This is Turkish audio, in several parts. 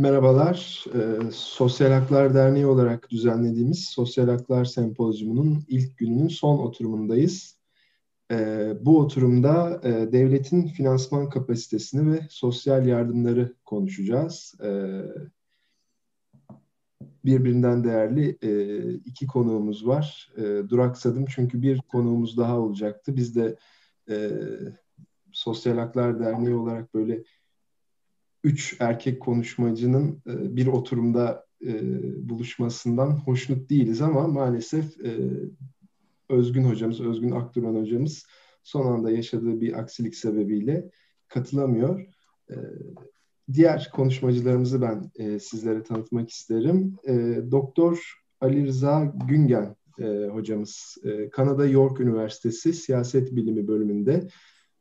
Merhabalar. Ee, Sosyal Haklar Derneği olarak düzenlediğimiz Sosyal Haklar Sempozyumu'nun ilk gününün son oturumundayız. Ee, bu oturumda e, devletin finansman kapasitesini ve sosyal yardımları konuşacağız. Ee, birbirinden değerli e, iki konuğumuz var. E, duraksadım çünkü bir konuğumuz daha olacaktı. Biz de e, Sosyal Haklar Derneği olarak böyle üç erkek konuşmacının e, bir oturumda e, buluşmasından hoşnut değiliz ama maalesef e, Özgün hocamız, Özgün Akduran hocamız son anda yaşadığı bir aksilik sebebiyle katılamıyor. E, diğer konuşmacılarımızı ben e, sizlere tanıtmak isterim. E, Doktor Ali Rıza Güngen e, hocamız, e, Kanada York Üniversitesi Siyaset Bilimi bölümünde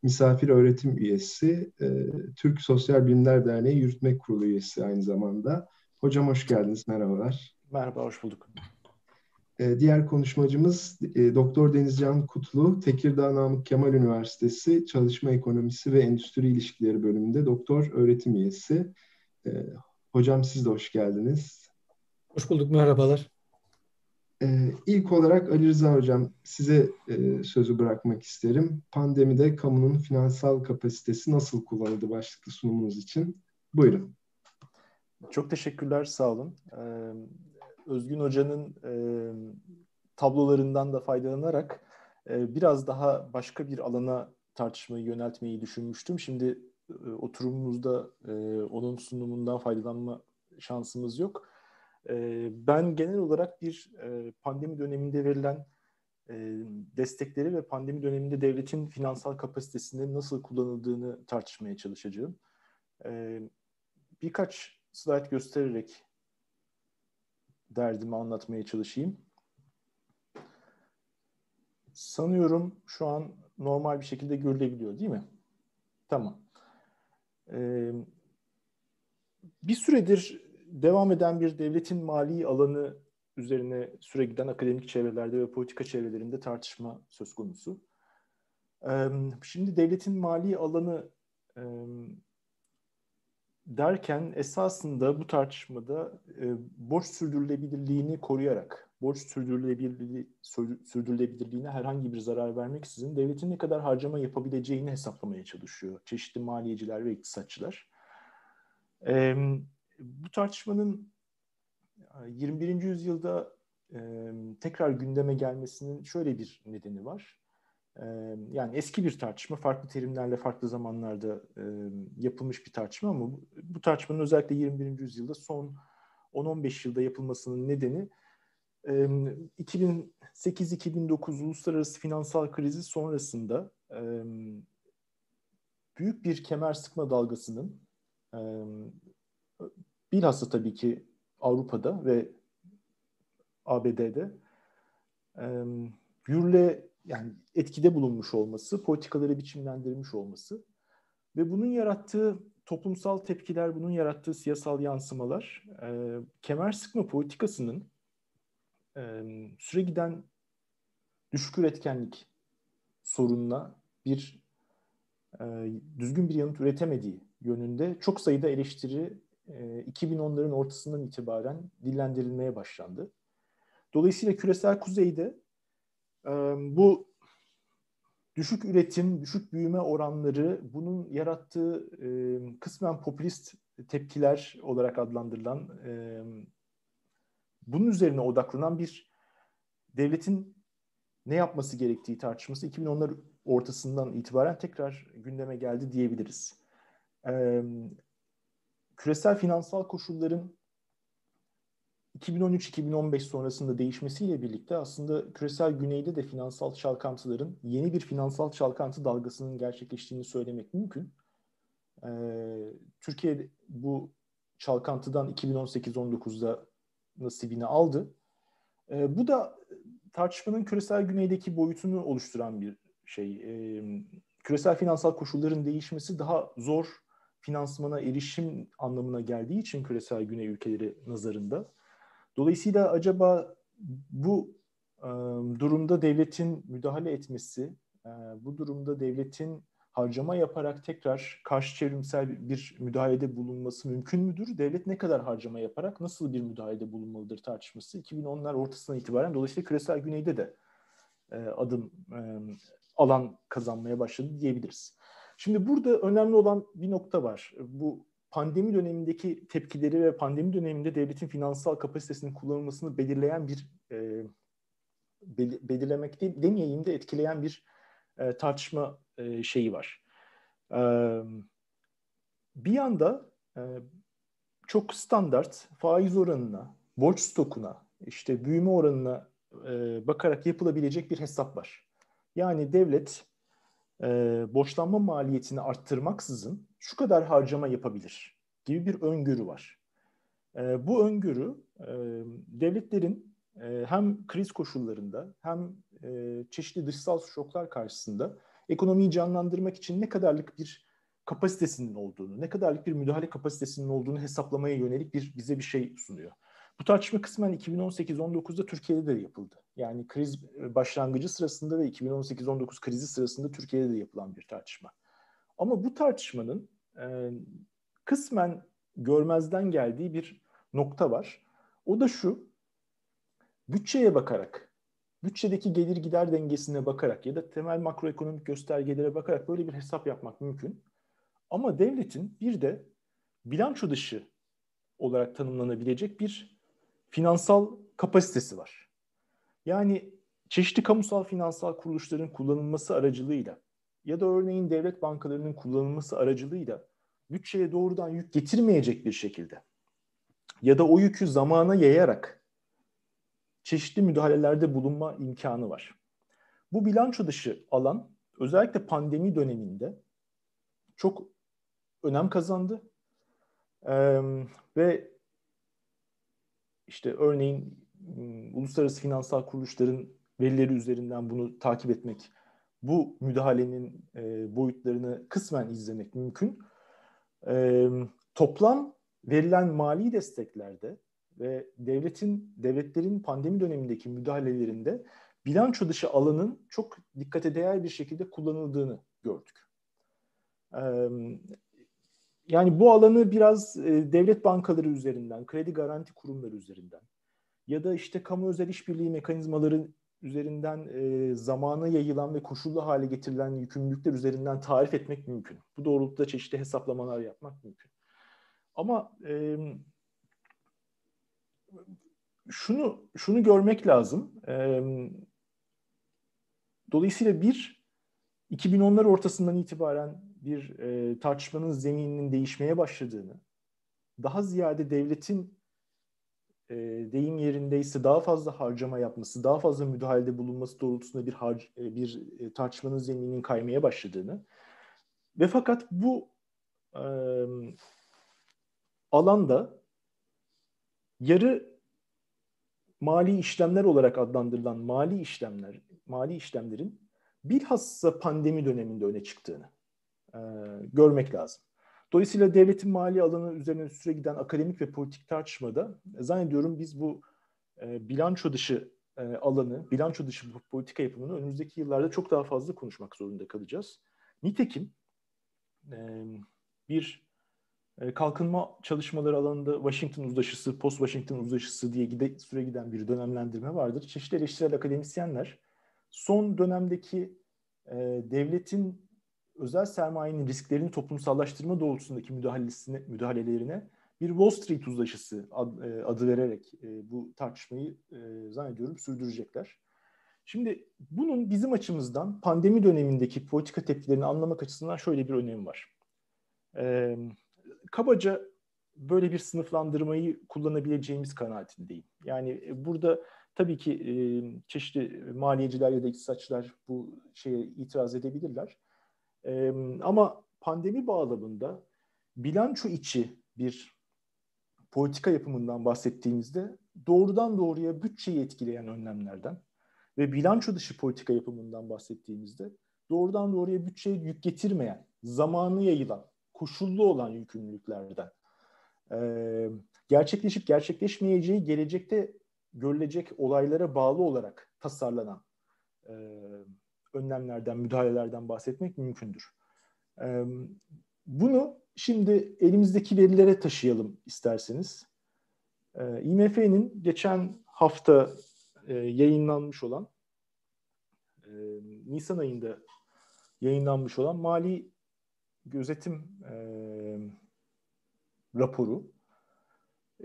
misafir öğretim üyesi, e, Türk Sosyal Bilimler Derneği Yürütme Kurulu üyesi aynı zamanda. Hocam hoş geldiniz, merhabalar. Merhaba, hoş bulduk. E, diğer konuşmacımız e, Doktor Denizcan Kutlu, Tekirdağ Namık Kemal Üniversitesi Çalışma Ekonomisi ve Endüstri İlişkileri bölümünde doktor öğretim üyesi. E, hocam siz de hoş geldiniz. Hoş bulduk, merhabalar. Ee, ilk olarak Ali Rıza Hocam size e, sözü bırakmak isterim. Pandemide kamunun finansal kapasitesi nasıl kullanıldı başlıklı sunumunuz için? Buyurun. Çok teşekkürler, sağ olun. Ee, Özgün Hoca'nın e, tablolarından da faydalanarak e, biraz daha başka bir alana tartışmayı yöneltmeyi düşünmüştüm. Şimdi e, oturumumuzda e, onun sunumundan faydalanma şansımız yok. Ben genel olarak bir pandemi döneminde verilen destekleri ve pandemi döneminde devletin finansal kapasitesinde nasıl kullanıldığını tartışmaya çalışacağım. Birkaç slide göstererek derdimi anlatmaya çalışayım. Sanıyorum şu an normal bir şekilde görülebiliyor değil mi? Tamam. Bir süredir devam eden bir devletin mali alanı üzerine süre giden akademik çevrelerde ve politika çevrelerinde tartışma söz konusu. Şimdi devletin mali alanı derken esasında bu tartışmada borç sürdürülebilirliğini koruyarak, borç sürdürülebilirliği, sürdürülebilirliğine herhangi bir zarar vermeksizin devletin ne kadar harcama yapabileceğini hesaplamaya çalışıyor çeşitli maliyeciler ve iktisatçılar bu tartışmanın 21. yüzyılda e, tekrar gündeme gelmesinin şöyle bir nedeni var. E, yani eski bir tartışma, farklı terimlerle farklı zamanlarda e, yapılmış bir tartışma ama bu, tartışmanın özellikle 21. yüzyılda son 10-15 yılda yapılmasının nedeni 2008-2009 uluslararası finansal krizi sonrasında büyük bir kemer sıkma dalgasının bilhassa tabii ki Avrupa'da ve ABD'de e, yürüle yani etkide bulunmuş olması, politikaları biçimlendirmiş olması ve bunun yarattığı toplumsal tepkiler, bunun yarattığı siyasal yansımalar e, kemer sıkma politikasının e, süre giden düşük üretkenlik sorununa bir e, düzgün bir yanıt üretemediği yönünde çok sayıda eleştiri 2010'ların ortasından itibaren dillendirilmeye başlandı. Dolayısıyla küresel kuzeyde bu düşük üretim, düşük büyüme oranları bunun yarattığı kısmen popülist tepkiler olarak adlandırılan bunun üzerine odaklanan bir devletin ne yapması gerektiği tartışması 2010'lar ortasından itibaren tekrar gündeme geldi diyebiliriz küresel finansal koşulların 2013-2015 sonrasında değişmesiyle birlikte aslında küresel güneyde de finansal çalkantıların yeni bir finansal çalkantı dalgasının gerçekleştiğini söylemek mümkün. Ee, Türkiye bu çalkantıdan 2018-19'da nasibini aldı. Ee, bu da tartışmanın küresel güneydeki boyutunu oluşturan bir şey. Ee, küresel finansal koşulların değişmesi daha zor finansmana erişim anlamına geldiği için küresel güney ülkeleri nazarında. Dolayısıyla acaba bu e, durumda devletin müdahale etmesi, e, bu durumda devletin harcama yaparak tekrar karşı çevrimsel bir müdahalede bulunması mümkün müdür? Devlet ne kadar harcama yaparak nasıl bir müdahalede bulunmalıdır tartışması 2010'lar ortasından itibaren dolayısıyla küresel güneyde de e, adım e, alan kazanmaya başladı diyebiliriz. Şimdi burada önemli olan bir nokta var. Bu pandemi dönemindeki tepkileri ve pandemi döneminde devletin finansal kapasitesinin kullanılmasını belirleyen bir e, belirlemek değil, demeyeyim de etkileyen bir e, tartışma e, şeyi var. E, bir yanda e, çok standart faiz oranına, borç stokuna, işte büyüme oranına e, bakarak yapılabilecek bir hesap var. Yani devlet e, borçlanma maliyetini arttırmaksızın şu kadar harcama yapabilir gibi bir öngörü var. E, bu öngörü e, devletlerin e, hem kriz koşullarında hem e, çeşitli dışsal şoklar karşısında ekonomiyi canlandırmak için ne kadarlık bir kapasitesinin olduğunu, ne kadarlık bir müdahale kapasitesinin olduğunu hesaplamaya yönelik bir bize bir şey sunuyor. Bu tartışma kısmen 2018-19'da Türkiye'de de yapıldı. Yani kriz başlangıcı sırasında ve 2018-19 krizi sırasında Türkiye'de de yapılan bir tartışma. Ama bu tartışmanın e, kısmen görmezden geldiği bir nokta var. O da şu, bütçeye bakarak, bütçedeki gelir gider dengesine bakarak ya da temel makroekonomik göstergelere bakarak böyle bir hesap yapmak mümkün. Ama devletin bir de bilanço dışı olarak tanımlanabilecek bir finansal kapasitesi var. Yani çeşitli kamusal finansal kuruluşların kullanılması aracılığıyla ya da örneğin devlet bankalarının kullanılması aracılığıyla bütçeye doğrudan yük getirmeyecek bir şekilde ya da o yükü zamana yayarak çeşitli müdahalelerde bulunma imkanı var. Bu bilanço dışı alan özellikle pandemi döneminde çok önem kazandı. Ee, ve işte örneğin uluslararası finansal kuruluşların verileri üzerinden bunu takip etmek, bu müdahalenin e, boyutlarını kısmen izlemek mümkün. E, toplam verilen mali desteklerde ve devletin devletlerin pandemi dönemindeki müdahalelerinde bilanço dışı alanın çok dikkate değer bir şekilde kullanıldığını gördük. E, yani bu alanı biraz e, devlet bankaları üzerinden, kredi garanti kurumları üzerinden ya da işte kamu özel işbirliği mekanizmaları üzerinden e, zamana yayılan ve koşullu hale getirilen yükümlülükler üzerinden tarif etmek mümkün. Bu doğrultuda çeşitli hesaplamalar yapmak mümkün. Ama e, şunu şunu görmek lazım. E, dolayısıyla bir 2010'lar ortasından itibaren bir e, tartışmanın zemininin değişmeye başladığını, daha ziyade devletin e, deyim yerindeyse daha fazla harcama yapması, daha fazla müdahalede bulunması doğrultusunda bir harc, e, bir e, tartışmanın zemininin kaymaya başladığını ve fakat bu e, alanda yarı mali işlemler olarak adlandırılan mali işlemler, mali işlemlerin bilhassa pandemi döneminde öne çıktığını e, görmek lazım. Dolayısıyla devletin mali alanı üzerine süre giden akademik ve politik tartışmada e, zannediyorum biz bu e, bilanço dışı e, alanı, bilanço dışı politika yapımını önümüzdeki yıllarda çok daha fazla konuşmak zorunda kalacağız. Nitekim e, bir e, kalkınma çalışmaları alanında Washington uzlaşısı, post Washington uzlaşısı diye gide, süre giden bir dönemlendirme vardır. Çeşitli eleştirel akademisyenler son dönemdeki e, devletin özel sermayenin risklerini toplumsallaştırma doğrultusundaki müdahalesine, müdahalelerine bir Wall Street uzlaşısı ad, e, adı vererek e, bu tartışmayı e, zannediyorum sürdürecekler. Şimdi bunun bizim açımızdan pandemi dönemindeki politika tepkilerini anlamak açısından şöyle bir önemi var. E, kabaca böyle bir sınıflandırmayı kullanabileceğimiz kanaatindeyim. Yani e, burada tabii ki e, çeşitli maliyeciler ya da iktisatçılar bu şeye itiraz edebilirler. E, ama pandemi bağlamında bilanço içi bir politika yapımından bahsettiğimizde doğrudan doğruya bütçeyi etkileyen önlemlerden ve bilanço dışı politika yapımından bahsettiğimizde doğrudan doğruya bütçeye yük getirmeyen, zamanı yayılan, koşullu olan yükümlülüklerden e, gerçekleşip gerçekleşmeyeceği gelecekte görülecek olaylara bağlı olarak tasarlanan e, önlemlerden, müdahalelerden bahsetmek mümkündür. Bunu şimdi elimizdeki verilere taşıyalım isterseniz. IMF'nin geçen hafta yayınlanmış olan Nisan ayında yayınlanmış olan mali gözetim raporu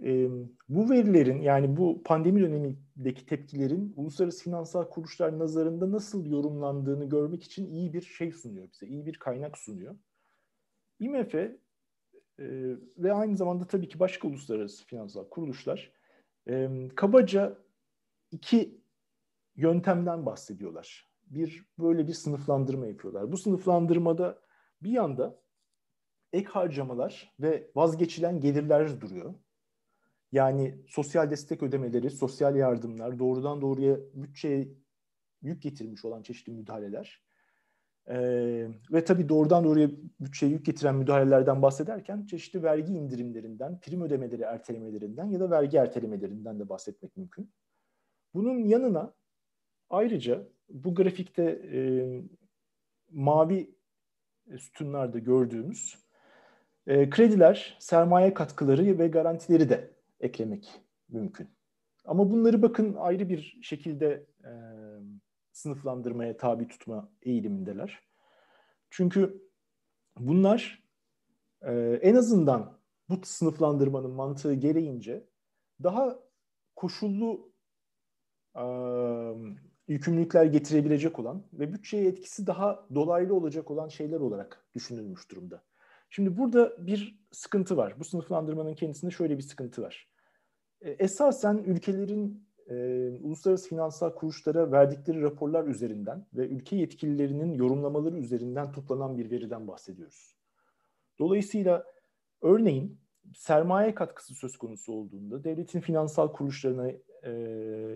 e, bu verilerin yani bu pandemi dönemindeki tepkilerin uluslararası finansal kuruluşlar nazarında nasıl yorumlandığını görmek için iyi bir şey sunuyor bize, iyi bir kaynak sunuyor. IMF e, ve aynı zamanda tabii ki başka uluslararası finansal kuruluşlar e, kabaca iki yöntemden bahsediyorlar. Bir böyle bir sınıflandırma yapıyorlar. Bu sınıflandırmada bir yanda ek harcamalar ve vazgeçilen gelirler duruyor. Yani sosyal destek ödemeleri, sosyal yardımlar, doğrudan doğruya bütçeye yük getirmiş olan çeşitli müdahaleler. Ee, ve tabii doğrudan doğruya bütçeye yük getiren müdahalelerden bahsederken çeşitli vergi indirimlerinden, prim ödemeleri ertelemelerinden ya da vergi ertelemelerinden de bahsetmek mümkün. Bunun yanına ayrıca bu grafikte e, mavi sütunlarda gördüğümüz e, krediler, sermaye katkıları ve garantileri de eklemek mümkün. Ama bunları bakın ayrı bir şekilde e, sınıflandırmaya tabi tutma eğilimindeler. Çünkü bunlar e, en azından bu sınıflandırmanın mantığı gereğince daha koşullu e, yükümlülükler getirebilecek olan ve bütçeye etkisi daha dolaylı olacak olan şeyler olarak düşünülmüş durumda. Şimdi burada bir sıkıntı var. Bu sınıflandırmanın kendisinde şöyle bir sıkıntı var. E, esasen ülkelerin e, uluslararası finansal kuruluşlara verdikleri raporlar üzerinden ve ülke yetkililerinin yorumlamaları üzerinden toplanan bir veriden bahsediyoruz. Dolayısıyla örneğin sermaye katkısı söz konusu olduğunda devletin finansal kuruluşlarına e,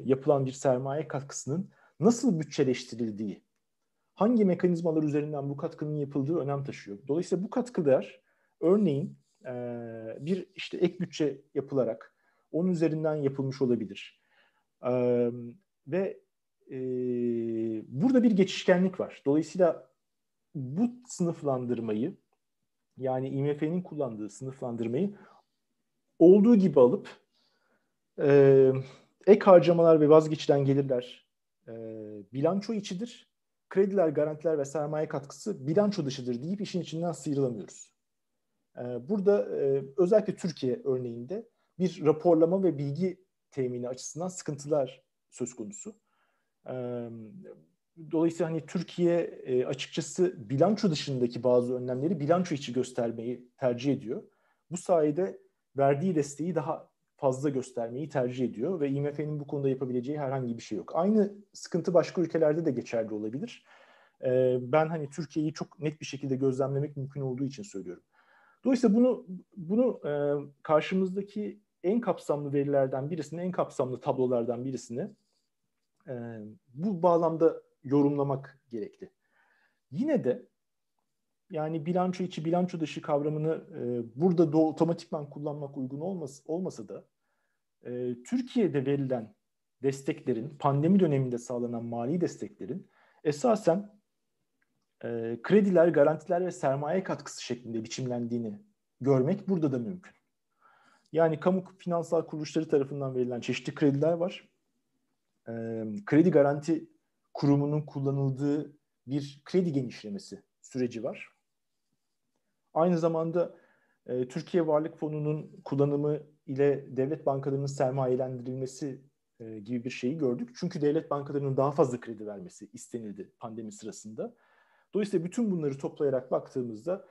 yapılan bir sermaye katkısının nasıl bütçeleştirildiği, hangi mekanizmalar üzerinden bu katkının yapıldığı önem taşıyor. Dolayısıyla bu katkılar örneğin e, bir işte ek bütçe yapılarak onun üzerinden yapılmış olabilir. Ee, ve e, burada bir geçişkenlik var. Dolayısıyla bu sınıflandırmayı yani IMF'nin kullandığı sınıflandırmayı olduğu gibi alıp e, ek harcamalar ve vazgeçilen gelirler e, bilanço içidir. Krediler, garantiler ve sermaye katkısı bilanço dışıdır deyip işin içinden sıyrılamıyoruz. E, burada e, özellikle Türkiye örneğinde bir raporlama ve bilgi temini açısından sıkıntılar söz konusu. Dolayısıyla hani Türkiye açıkçası bilanço dışındaki bazı önlemleri bilanço içi göstermeyi tercih ediyor. Bu sayede verdiği desteği daha fazla göstermeyi tercih ediyor ve IMF'nin bu konuda yapabileceği herhangi bir şey yok. Aynı sıkıntı başka ülkelerde de geçerli olabilir. Ben hani Türkiye'yi çok net bir şekilde gözlemlemek mümkün olduğu için söylüyorum. Dolayısıyla bunu bunu karşımızdaki en kapsamlı verilerden birisini, en kapsamlı tablolardan birisini e, bu bağlamda yorumlamak gerekli. Yine de yani bilanço içi, bilanço dışı kavramını e, burada da otomatikman kullanmak uygun olmasa, olmasa da e, Türkiye'de verilen desteklerin, pandemi döneminde sağlanan mali desteklerin esasen e, krediler, garantiler ve sermaye katkısı şeklinde biçimlendiğini görmek burada da mümkün. Yani kamu finansal kuruluşları tarafından verilen çeşitli krediler var. E, kredi garanti kurumunun kullanıldığı bir kredi genişlemesi süreci var. Aynı zamanda e, Türkiye Varlık Fonu'nun kullanımı ile devlet bankalarının sermayelendirilmesi e, gibi bir şeyi gördük. Çünkü devlet bankalarının daha fazla kredi vermesi istenildi pandemi sırasında. Dolayısıyla bütün bunları toplayarak baktığımızda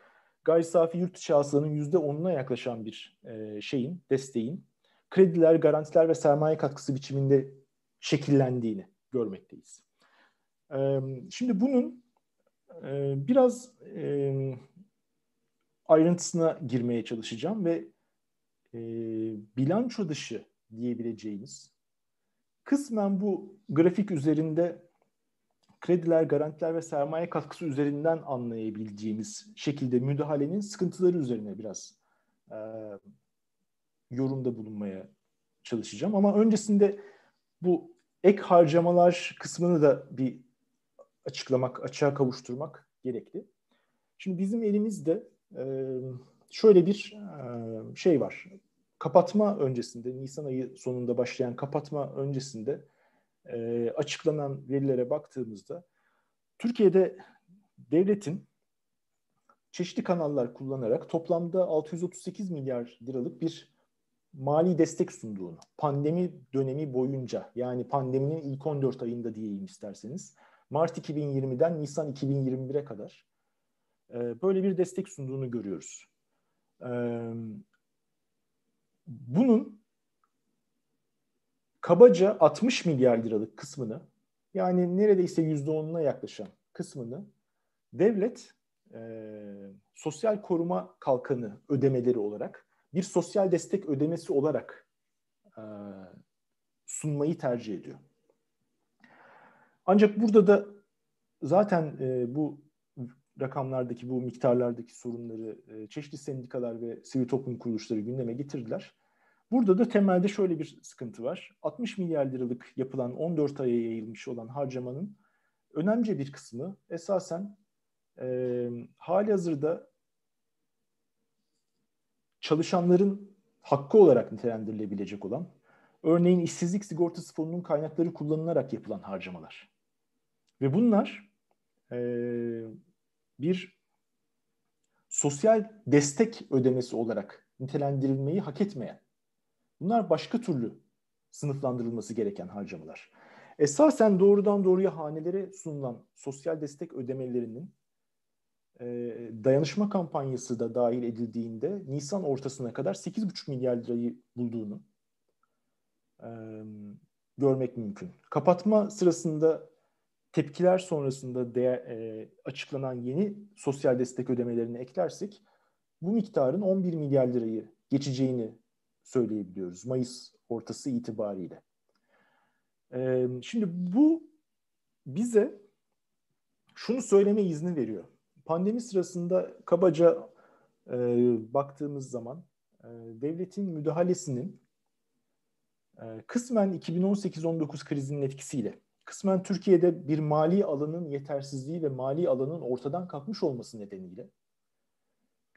gayri safi yurt içi hasılanın %10'una yaklaşan bir e, şeyin, desteğin krediler, garantiler ve sermaye katkısı biçiminde şekillendiğini görmekteyiz. E, şimdi bunun e, biraz e, ayrıntısına girmeye çalışacağım ve e, bilanço dışı diyebileceğimiz kısmen bu grafik üzerinde krediler, garantiler ve sermaye katkısı üzerinden anlayabileceğimiz şekilde müdahalenin sıkıntıları üzerine biraz e, yorumda bulunmaya çalışacağım. Ama öncesinde bu ek harcamalar kısmını da bir açıklamak, açığa kavuşturmak gerekli. Şimdi bizim elimizde şöyle bir şey var. Kapatma öncesinde, Nisan ayı sonunda başlayan kapatma öncesinde açıklanan verilere baktığımızda Türkiye'de devletin çeşitli kanallar kullanarak toplamda 638 milyar liralık bir mali destek sunduğunu, pandemi dönemi boyunca yani pandeminin ilk 14 ayında diyeyim isterseniz, Mart 2020'den Nisan 2021'e kadar e, böyle bir destek sunduğunu görüyoruz. E, bunun kabaca 60 milyar liralık kısmını yani neredeyse %10'una yaklaşan kısmını devlet e, sosyal koruma kalkanı ödemeleri olarak bir sosyal destek ödemesi olarak e, sunmayı tercih ediyor. Ancak burada da zaten e, bu rakamlardaki, bu miktarlardaki sorunları e, çeşitli sendikalar ve sivil toplum kuruluşları gündeme getirdiler. Burada da temelde şöyle bir sıkıntı var. 60 milyar liralık yapılan 14 aya yayılmış olan harcamanın önemli bir kısmı esasen e, hali hazırda çalışanların hakkı olarak nitelendirilebilecek olan, örneğin işsizlik sigortası fonunun kaynakları kullanılarak yapılan harcamalar. Ve bunlar e, bir sosyal destek ödemesi olarak nitelendirilmeyi hak etmeyen, bunlar başka türlü sınıflandırılması gereken harcamalar. Esasen doğrudan doğruya hanelere sunulan sosyal destek ödemelerinin e, dayanışma kampanyası da dahil edildiğinde Nisan ortasına kadar 8,5 milyar lirayı bulduğunu e, görmek mümkün. Kapatma sırasında tepkiler sonrasında değer, e, açıklanan yeni sosyal destek ödemelerini eklersek bu miktarın 11 milyar lirayı geçeceğini söyleyebiliyoruz Mayıs ortası itibariyle. E, şimdi bu bize şunu söyleme izni veriyor pandemi sırasında kabaca e, baktığımız zaman e, devletin müdahalesinin e, kısmen 2018-19 krizinin etkisiyle, kısmen Türkiye'de bir mali alanın yetersizliği ve mali alanın ortadan kalkmış olması nedeniyle,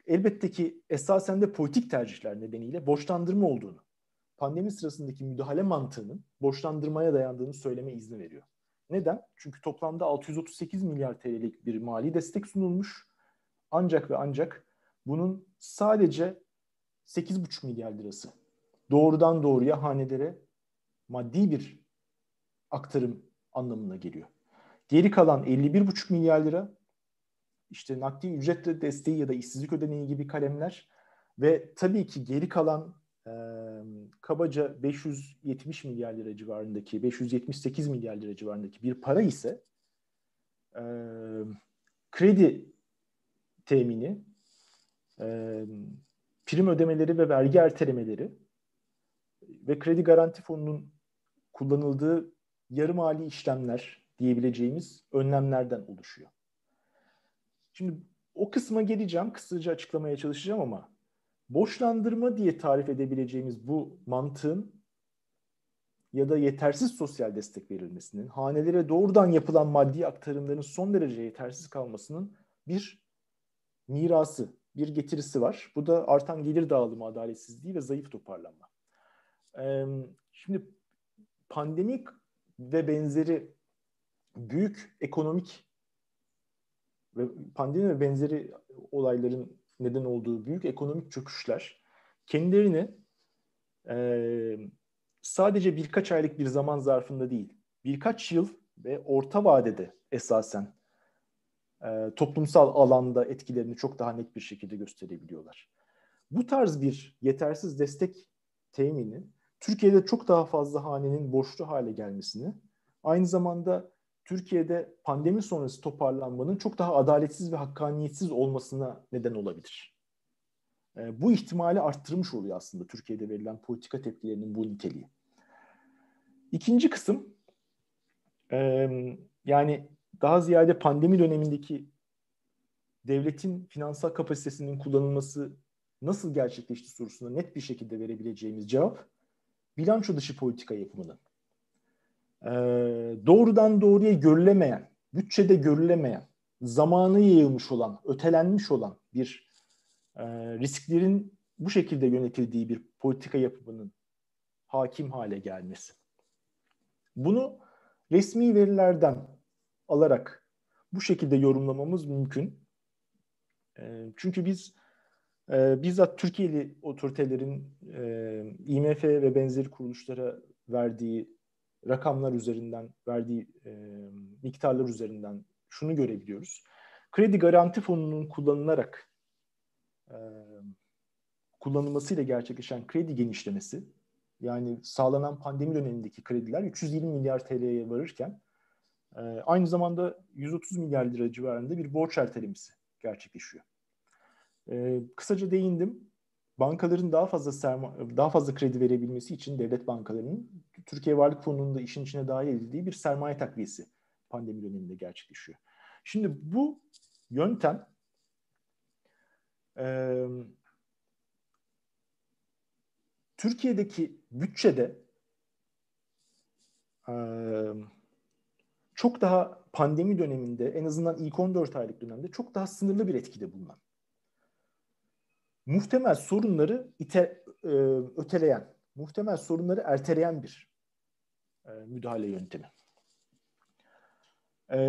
elbette ki esasen de politik tercihler nedeniyle borçlandırma olduğunu, pandemi sırasındaki müdahale mantığının borçlandırmaya dayandığını söyleme izni veriyor. Neden? Çünkü toplamda 638 milyar TL'lik bir mali destek sunulmuş. Ancak ve ancak bunun sadece 8,5 milyar lirası doğrudan doğruya hanelere maddi bir aktarım anlamına geliyor. Geri kalan 51,5 milyar lira işte nakdi ücret desteği ya da işsizlik ödeneği gibi kalemler ve tabii ki geri kalan e, kabaca 570 milyar lira civarındaki, 578 milyar lira civarındaki bir para ise e, kredi temini, e, prim ödemeleri ve vergi ertelemeleri ve kredi garanti fonunun kullanıldığı yarı mali işlemler diyebileceğimiz önlemlerden oluşuyor. Şimdi o kısma geleceğim, kısaca açıklamaya çalışacağım ama Boşlandırma diye tarif edebileceğimiz bu mantığın ya da yetersiz sosyal destek verilmesinin, hanelere doğrudan yapılan maddi aktarımların son derece yetersiz kalmasının bir mirası, bir getirisi var. Bu da artan gelir dağılımı adaletsizliği ve zayıf toparlanma. Şimdi pandemik ve benzeri büyük ekonomik ve pandemi ve benzeri olayların neden olduğu büyük ekonomik çöküşler kendilerini e, sadece birkaç aylık bir zaman zarfında değil, birkaç yıl ve orta vadede esasen e, toplumsal alanda etkilerini çok daha net bir şekilde gösterebiliyorlar. Bu tarz bir yetersiz destek temini Türkiye'de çok daha fazla hanenin borçlu hale gelmesini, aynı zamanda Türkiye'de pandemi sonrası toparlanmanın çok daha adaletsiz ve hakkaniyetsiz olmasına neden olabilir. E, bu ihtimali arttırmış oluyor aslında Türkiye'de verilen politika tepkilerinin bu niteliği. İkinci kısım e, yani daha ziyade pandemi dönemindeki devletin finansal kapasitesinin kullanılması nasıl gerçekleşti sorusuna net bir şekilde verebileceğimiz cevap bilanço dışı politika yapımının e, doğrudan doğruya görülemeyen, bütçede görülemeyen zamanı yayılmış olan, ötelenmiş olan bir e, risklerin bu şekilde yönetildiği bir politika yapımının hakim hale gelmesi. Bunu resmi verilerden alarak bu şekilde yorumlamamız mümkün. E, çünkü biz e, bizzat Türkiye'li otoritelerin e, IMF ve benzeri kuruluşlara verdiği rakamlar üzerinden, verdiği e, miktarlar üzerinden şunu görebiliyoruz. Kredi garanti fonunun kullanılarak e, kullanılmasıyla gerçekleşen kredi genişlemesi, yani sağlanan pandemi dönemindeki krediler 320 milyar TL'ye varırken e, aynı zamanda 130 milyar lira civarında bir borç ertelemesi gerçekleşiyor. E, kısaca değindim. Bankaların daha fazla serma, daha fazla kredi verebilmesi için devlet bankalarının Türkiye Varlık Fonu'nun da işin içine dahil edildiği bir sermaye takviyesi pandemi döneminde gerçekleşiyor. Şimdi bu yöntem e, Türkiye'deki bütçede e, çok daha pandemi döneminde en azından ilk 14 aylık dönemde çok daha sınırlı bir etkide bulunan muhtemel sorunları ite, e, öteleyen, muhtemel sorunları erteleyen bir e, müdahale yöntemi. E,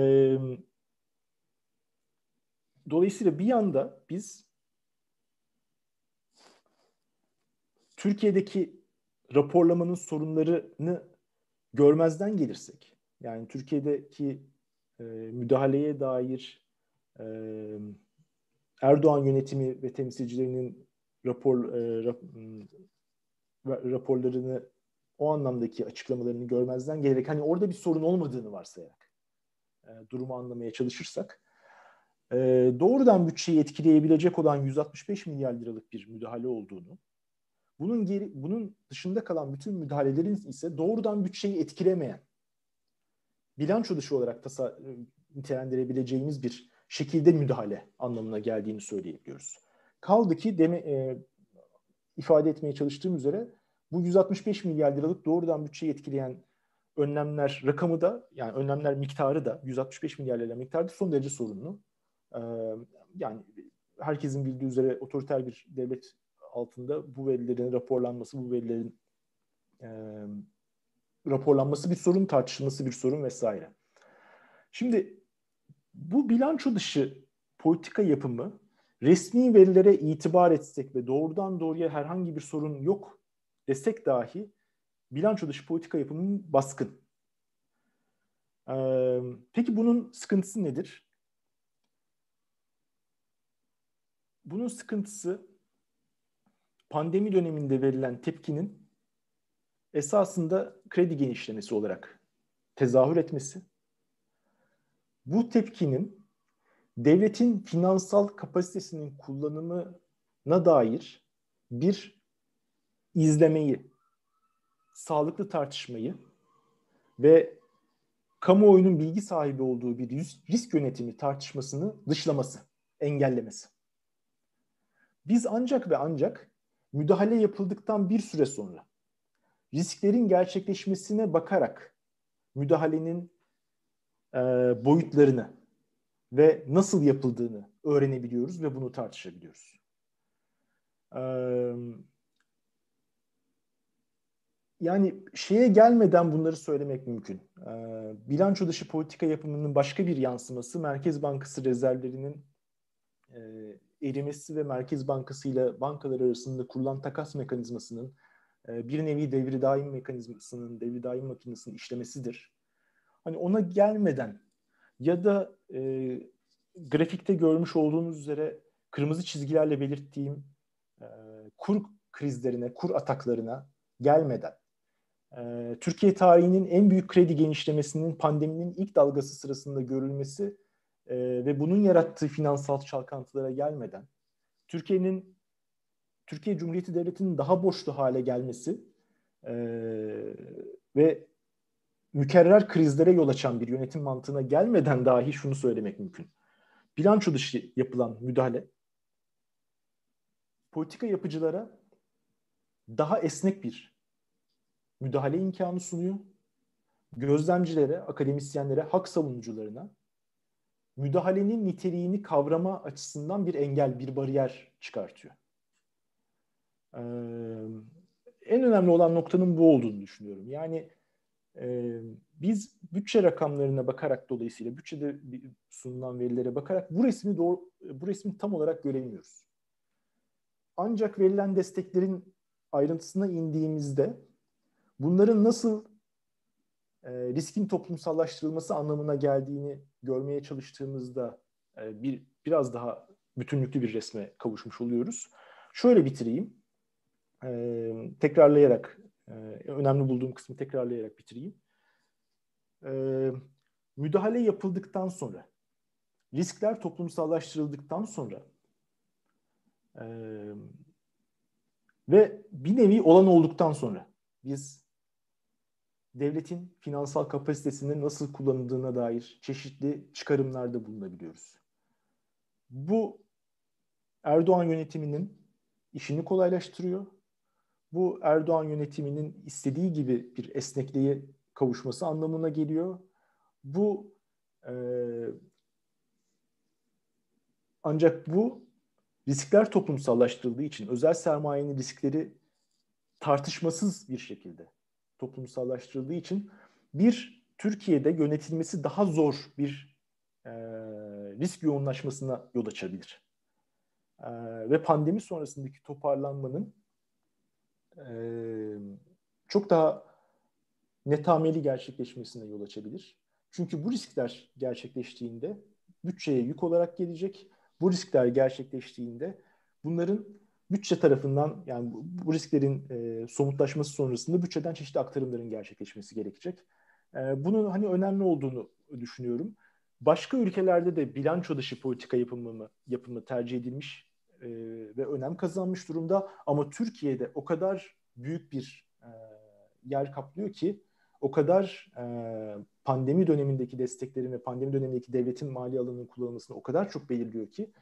dolayısıyla bir yanda biz Türkiye'deki raporlamanın sorunlarını görmezden gelirsek, yani Türkiye'deki e, müdahaleye dair e, Erdoğan yönetimi ve temsilcilerinin rapor e, rap, raporlarını o anlamdaki açıklamalarını görmezden gelerek hani orada bir sorun olmadığını varsayarak e, durumu anlamaya çalışırsak e, doğrudan bütçeyi etkileyebilecek olan 165 milyar liralık bir müdahale olduğunu bunun geri, bunun dışında kalan bütün müdahalelerin ise doğrudan bütçeyi etkilemeyen bilanço dışı olarak tasa, nitelendirebileceğimiz bir şekilde müdahale anlamına geldiğini söyleyebiliyoruz. Kaldı ki deme, e, ifade etmeye çalıştığım üzere bu 165 milyar liralık doğrudan bütçeyi etkileyen önlemler rakamı da yani önlemler miktarı da 165 milyar lira miktarı da son derece sorunlu. Ee, yani herkesin bildiği üzere otoriter bir devlet altında bu verilerin raporlanması, bu verilerin e, raporlanması bir sorun, tartışılması bir sorun vesaire. Şimdi bu bilanço dışı politika yapımı resmi verilere itibar etsek ve doğrudan doğruya herhangi bir sorun yok desek dahi bilanço dışı politika yapımının baskın. Ee, peki bunun sıkıntısı nedir? Bunun sıkıntısı pandemi döneminde verilen tepkinin esasında kredi genişlemesi olarak tezahür etmesi bu tepkinin devletin finansal kapasitesinin kullanımına dair bir izlemeyi, sağlıklı tartışmayı ve kamuoyunun bilgi sahibi olduğu bir risk yönetimi tartışmasını dışlaması, engellemesi. Biz ancak ve ancak müdahale yapıldıktan bir süre sonra risklerin gerçekleşmesine bakarak müdahalenin e, boyutlarını ve nasıl yapıldığını öğrenebiliyoruz ve bunu tartışabiliyoruz. E, yani şeye gelmeden bunları söylemek mümkün. E, bilanço dışı politika yapımının başka bir yansıması Merkez Bankası rezervlerinin e, erimesi ve Merkez Bankası ile bankalar arasında kurulan takas mekanizmasının e, bir nevi devri daim mekanizmasının, devri daim makinesinin işlemesidir hani ona gelmeden ya da e, grafikte görmüş olduğunuz üzere kırmızı çizgilerle belirttiğim e, kur krizlerine, kur ataklarına gelmeden e, Türkiye tarihinin en büyük kredi genişlemesinin pandeminin ilk dalgası sırasında görülmesi e, ve bunun yarattığı finansal çalkantılara gelmeden Türkiye'nin Türkiye Cumhuriyeti Devleti'nin daha borçlu hale gelmesi e, ve mükerrer krizlere yol açan bir yönetim mantığına gelmeden dahi şunu söylemek mümkün. Bilanço dışı yapılan müdahale politika yapıcılara daha esnek bir müdahale imkanı sunuyor. Gözlemcilere, akademisyenlere, hak savunucularına müdahalenin niteliğini kavrama açısından bir engel, bir bariyer çıkartıyor. Ee, en önemli olan noktanın bu olduğunu düşünüyorum. Yani e, biz bütçe rakamlarına bakarak dolayısıyla bütçede sunulan verilere bakarak bu resmi doğru, bu resmi tam olarak göremiyoruz. Ancak verilen desteklerin ayrıntısına indiğimizde bunların nasıl e, riskin toplumsallaştırılması anlamına geldiğini görmeye çalıştığımızda e, bir biraz daha bütünlüklü bir resme kavuşmuş oluyoruz. Şöyle bitireyim. E, tekrarlayarak, e, önemli bulduğum kısmı tekrarlayarak bitireyim. E, müdahale yapıldıktan sonra, riskler toplumsallaştırıldıktan sonra e, ve bir nevi olan olduktan sonra biz devletin finansal kapasitesinin nasıl kullanıldığına dair çeşitli çıkarımlarda bulunabiliyoruz. Bu Erdoğan yönetiminin işini kolaylaştırıyor. Bu Erdoğan yönetiminin istediği gibi bir esnekliğe kavuşması anlamına geliyor. Bu e, ancak bu riskler toplumsallaştırıldığı için özel sermayenin riskleri tartışmasız bir şekilde toplumsallaştırıldığı için bir Türkiye'de yönetilmesi daha zor bir e, risk yoğunlaşmasına yol açabilir. E, ve pandemi sonrasındaki toparlanmanın e, çok daha netameli gerçekleşmesine yol açabilir. Çünkü bu riskler gerçekleştiğinde bütçeye yük olarak gelecek. Bu riskler gerçekleştiğinde bunların bütçe tarafından yani bu risklerin e, somutlaşması sonrasında bütçeden çeşitli aktarımların gerçekleşmesi gerekecek. E, bunun hani önemli olduğunu düşünüyorum. Başka ülkelerde de bilanço dışı politika yapımı, yapımı tercih edilmiş e, ve önem kazanmış durumda. Ama Türkiye'de o kadar büyük bir e, yer kaplıyor ki o kadar e, pandemi dönemindeki desteklerin ve pandemi dönemindeki devletin mali alanının kullanılmasını o kadar çok belirliyor ki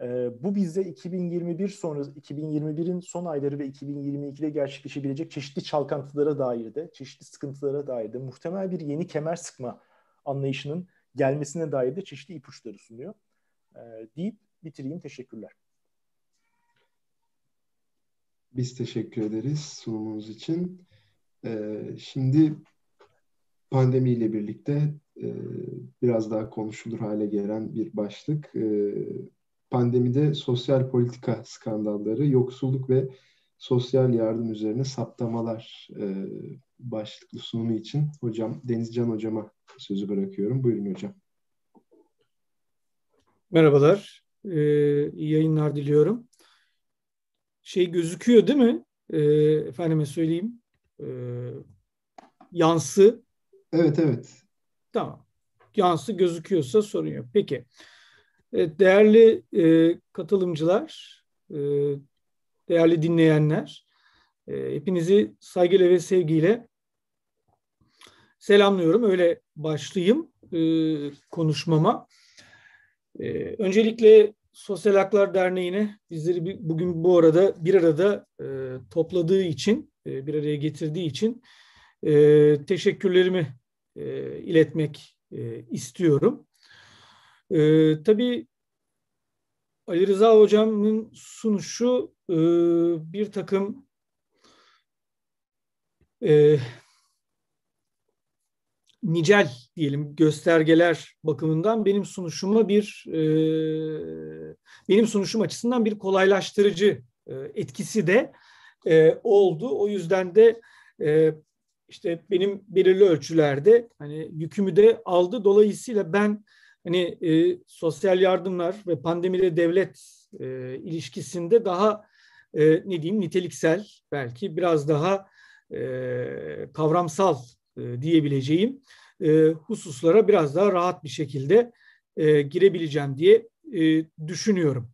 e, bu bize 2021 sonra 2021'in son ayları ve 2022'de gerçekleşebilecek çeşitli çalkantılara dair de, çeşitli sıkıntılara dair de muhtemel bir yeni kemer sıkma anlayışının gelmesine dair de çeşitli ipuçları sunuyor. E, deyip bitireyim. Teşekkürler. Biz teşekkür ederiz sunumunuz için. Ee, şimdi pandemiyle birlikte e, biraz daha konuşulur hale gelen bir başlık. E, pandemide sosyal politika skandalları, yoksulluk ve sosyal yardım üzerine saptamalar e, başlıklı sunumu için hocam Denizcan hocama sözü bırakıyorum. Buyurun hocam. Merhabalar. Ee, iyi yayınlar diliyorum. Şey gözüküyor değil mi? Ee, efendime söyleyeyim. Ee, yansı. Evet evet. Tamam. Yansı gözüküyorsa sorun yok. Peki. Evet, değerli e, katılımcılar, e, değerli dinleyenler, e, hepinizi saygıyla ve sevgiyle selamlıyorum. Öyle başlayayım e, konuşmama. E, öncelikle Sosyal Haklar Derneği'ne bizleri bugün bu arada bir arada e, topladığı için, e, bir araya getirdiği için e, teşekkürlerimi e, iletmek e, istiyorum. Ee, tabii Ali Rıza Hocam'ın sunuşu e, bir takım e, nicel diyelim göstergeler bakımından benim sunuşuma bir e, benim sunuşum açısından bir kolaylaştırıcı e, etkisi de e, oldu. O yüzden de e, işte benim belirli ölçülerde hani yükümü de aldı. Dolayısıyla ben hani e, sosyal yardımlar ve pandemide devlet e, ilişkisinde daha e, ne diyeyim niteliksel belki biraz daha e, kavramsal e, diyebileceğim e, hususlara biraz daha rahat bir şekilde e, girebileceğim diye e, düşünüyorum.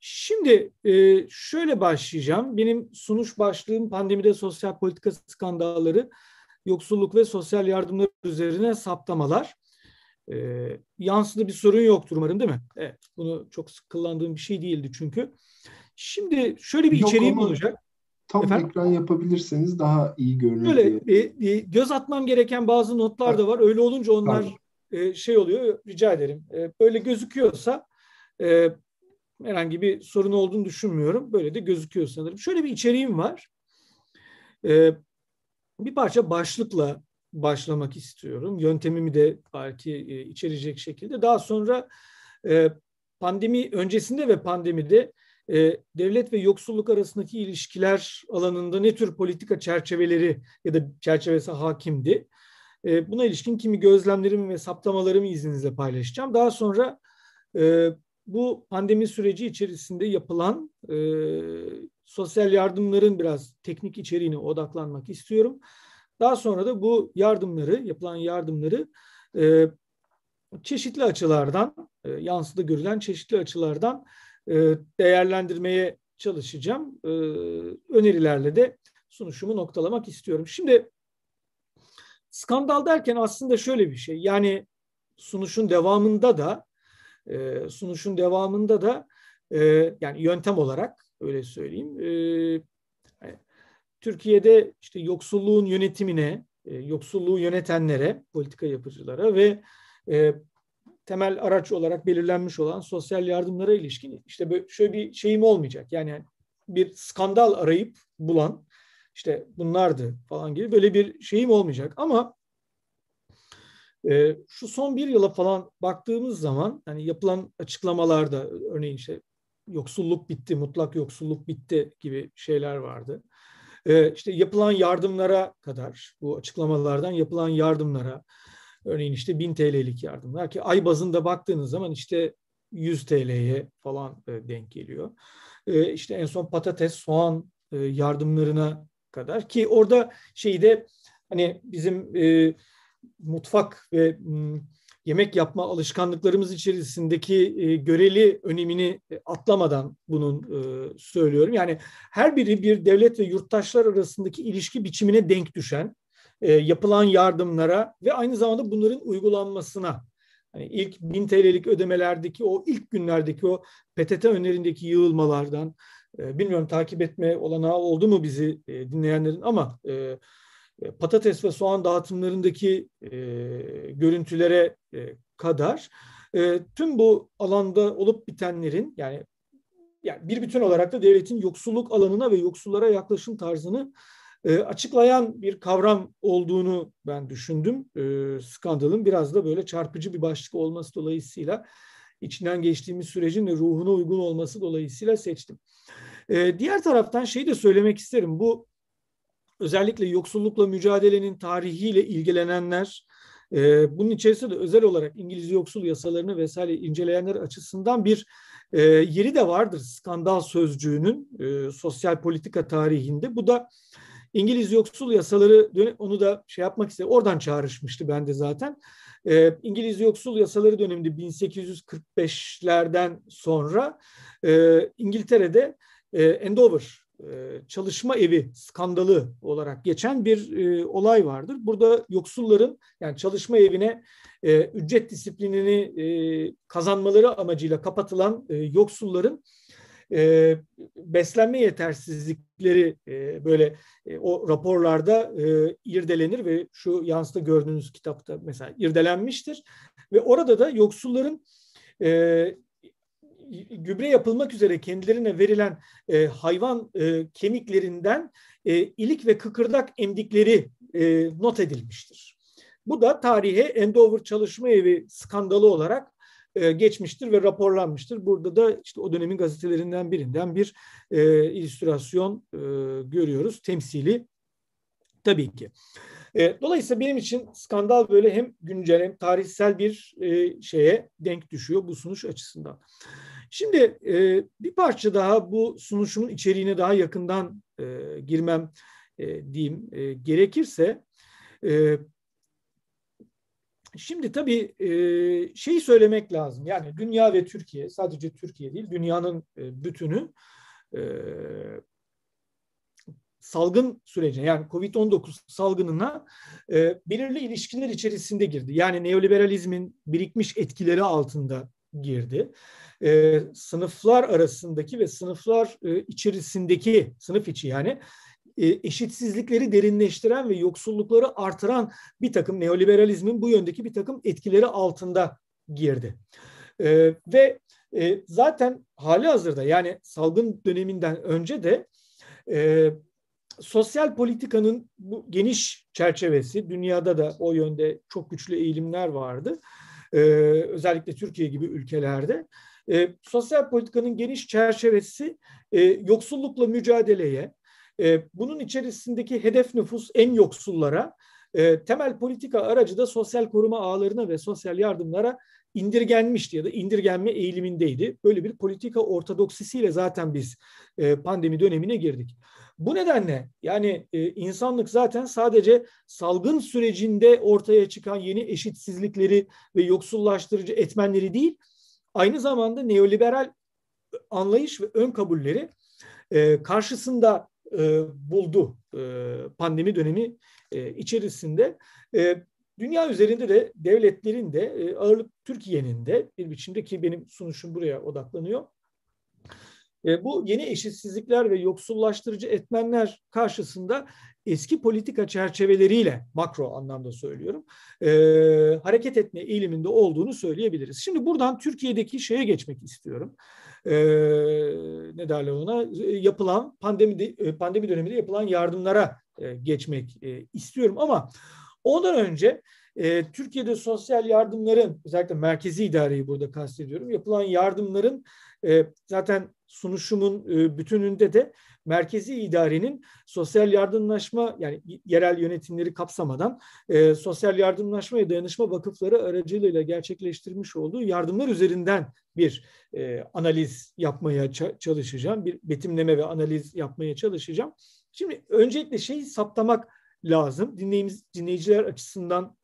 Şimdi e, şöyle başlayacağım. Benim sunuş başlığım pandemide sosyal politika skandalları, yoksulluk ve sosyal yardımlar üzerine saptamalar. E, yansıda bir sorun yoktur umarım değil mi? Evet, bunu çok sık kullandığım bir şey değildi çünkü. Şimdi şöyle bir Yok içeriğim olacak. Tam Efendim? ekran yapabilirseniz daha iyi görünür Öyle diye. E, e, göz atmam gereken bazı notlar da var. Öyle olunca onlar e, şey oluyor rica ederim. E, böyle gözüküyorsa e, herhangi bir sorun olduğunu düşünmüyorum. Böyle de gözüküyor sanırım. Şöyle bir içeriğim var. E, bir parça başlıkla başlamak istiyorum. Yöntemimi de belki e, içerecek şekilde. Daha sonra e, pandemi öncesinde ve pandemide e, devlet ve yoksulluk arasındaki ilişkiler alanında ne tür politika çerçeveleri ya da çerçevesi hakimdi? E, buna ilişkin kimi gözlemlerimi ve saptamalarımı izninizle paylaşacağım. Daha sonra e, bu pandemi süreci içerisinde yapılan e, sosyal yardımların biraz teknik içeriğine odaklanmak istiyorum. Daha sonra da bu yardımları, yapılan yardımları e, çeşitli açılardan, e, yansıda görülen çeşitli açılardan değerlendirmeye çalışacağım. E, önerilerle de sunuşumu noktalamak istiyorum. Şimdi skandal derken aslında şöyle bir şey. Yani sunuşun devamında da e, sunuşun devamında da e, yani yöntem olarak öyle söyleyeyim. E, Türkiye'de işte yoksulluğun yönetimine, e, yoksulluğu yönetenlere, politika yapıcılara ve e, temel araç olarak belirlenmiş olan sosyal yardımlara ilişkin işte böyle şöyle bir şeyim olmayacak. Yani bir skandal arayıp bulan işte bunlardı falan gibi böyle bir şeyim olmayacak. Ama e, şu son bir yıla falan baktığımız zaman hani yapılan açıklamalarda örneğin işte yoksulluk bitti, mutlak yoksulluk bitti gibi şeyler vardı. E, işte yapılan yardımlara kadar bu açıklamalardan yapılan yardımlara örneğin işte 1000 TL'lik yardımlar ki ay bazında baktığınız zaman işte 100 TL'ye falan e, denk geliyor. E, işte en son patates, soğan e, yardımlarına kadar ki orada şeyde hani bizim mutfak ve yemek yapma alışkanlıklarımız içerisindeki göreli önemini atlamadan bunun söylüyorum. Yani her biri bir devlet ve yurttaşlar arasındaki ilişki biçimine denk düşen e, yapılan yardımlara ve aynı zamanda bunların uygulanmasına. Hani ilk 1000 TL'lik ödemelerdeki o ilk günlerdeki o PTT önlerindeki yığılmalardan e, bilmiyorum takip etme olanağı oldu mu bizi e, dinleyenlerin ama e, e, patates ve soğan dağıtımlarındaki e, görüntülere e, kadar e, tüm bu alanda olup bitenlerin yani yani bir bütün olarak da devletin yoksulluk alanına ve yoksullara yaklaşım tarzını e, açıklayan bir kavram olduğunu ben düşündüm. E, skandalın biraz da böyle çarpıcı bir başlık olması dolayısıyla içinden geçtiğimiz sürecin de ruhuna uygun olması dolayısıyla seçtim. E, diğer taraftan şeyi de söylemek isterim. Bu özellikle yoksullukla mücadelenin tarihiyle ilgilenenler, e, bunun içerisinde de özel olarak İngiliz yoksul yasalarını vesaire inceleyenler açısından bir e, yeri de vardır skandal sözcüğünün e, sosyal politika tarihinde. Bu da İngiliz yoksul yasaları onu da şey yapmak istedim. Oradan çağrışmıştı bende zaten. E, İngiliz yoksul yasaları döneminde 1845'lerden sonra e, İngiltere'de e, Endover e, çalışma evi skandalı olarak geçen bir e, olay vardır. Burada yoksulların yani çalışma evine e, ücret disiplinini e, kazanmaları amacıyla kapatılan e, yoksulların e, beslenme yetersizlikleri e, böyle e, o raporlarda e, irdelenir ve şu yansıda gördüğünüz kitapta mesela irdelenmiştir ve orada da yoksulların e, gübre yapılmak üzere kendilerine verilen e, hayvan e, kemiklerinden e, ilik ve kıkırdak emdikleri e, not edilmiştir. Bu da tarihe Endover Çalışma Evi skandalı olarak e, geçmiştir ve raporlanmıştır. Burada da işte o dönemin gazetelerinden birinden bir e, illüstrasyon e, görüyoruz. Temsili tabii ki. E, dolayısıyla benim için skandal böyle hem güncel hem tarihsel bir e, şeye denk düşüyor bu sunuş açısından. Şimdi e, bir parça daha bu sunuşumun içeriğine daha yakından e, girmem e, diyeyim e, gerekirse e, Şimdi tabii e, şeyi söylemek lazım. Yani dünya ve Türkiye, sadece Türkiye değil, dünyanın bütünü salgın sürecine yani Covid-19 salgınına belirli ilişkiler içerisinde girdi. Yani neoliberalizmin birikmiş etkileri altında girdi. sınıflar arasındaki ve sınıflar içerisindeki, sınıf içi yani eşitsizlikleri derinleştiren ve yoksullukları artıran bir takım neoliberalizmin bu yöndeki bir takım etkileri altında girdi. Ve zaten hali hazırda yani salgın döneminden önce de sosyal politikanın bu geniş çerçevesi, dünyada da o yönde çok güçlü eğilimler vardı. Özellikle Türkiye gibi ülkelerde. Ee, sosyal politikanın geniş çerçevesi e, yoksullukla mücadeleye, e, bunun içerisindeki hedef nüfus en yoksullara, e, temel politika aracı da sosyal koruma ağlarına ve sosyal yardımlara indirgenmişti ya da indirgenme eğilimindeydi. Böyle bir politika ortodoksisiyle zaten biz e, pandemi dönemine girdik. Bu nedenle yani e, insanlık zaten sadece salgın sürecinde ortaya çıkan yeni eşitsizlikleri ve yoksullaştırıcı etmenleri değil, aynı zamanda neoliberal anlayış ve ön kabulleri karşısında e, buldu e, pandemi dönemi e, içerisinde. E, dünya üzerinde de devletlerin de e, ağırlık Türkiye'nin de bir biçimde ki benim sunuşum buraya odaklanıyor e, bu yeni eşitsizlikler ve yoksullaştırıcı etmenler karşısında eski politika çerçeveleriyle makro anlamda söylüyorum e, hareket etme eğiliminde olduğunu söyleyebiliriz. Şimdi buradan Türkiye'deki şeye geçmek istiyorum. E, ne derler ona? Yapılan pandemi pandemi döneminde yapılan yardımlara e, geçmek e, istiyorum ama ondan önce e, Türkiye'de sosyal yardımların özellikle merkezi idareyi burada kastediyorum. Yapılan yardımların e, zaten sunuşumun e, bütününde de merkezi idarenin sosyal yardımlaşma yani yerel yönetimleri kapsamadan e, sosyal yardımlaşma ve dayanışma vakıfları aracılığıyla gerçekleştirmiş olduğu yardımlar üzerinden bir e, analiz yapmaya çalışacağım. Bir betimleme ve analiz yapmaya çalışacağım. Şimdi öncelikle şeyi saptamak lazım. Dinleyimiz, dinleyiciler açısından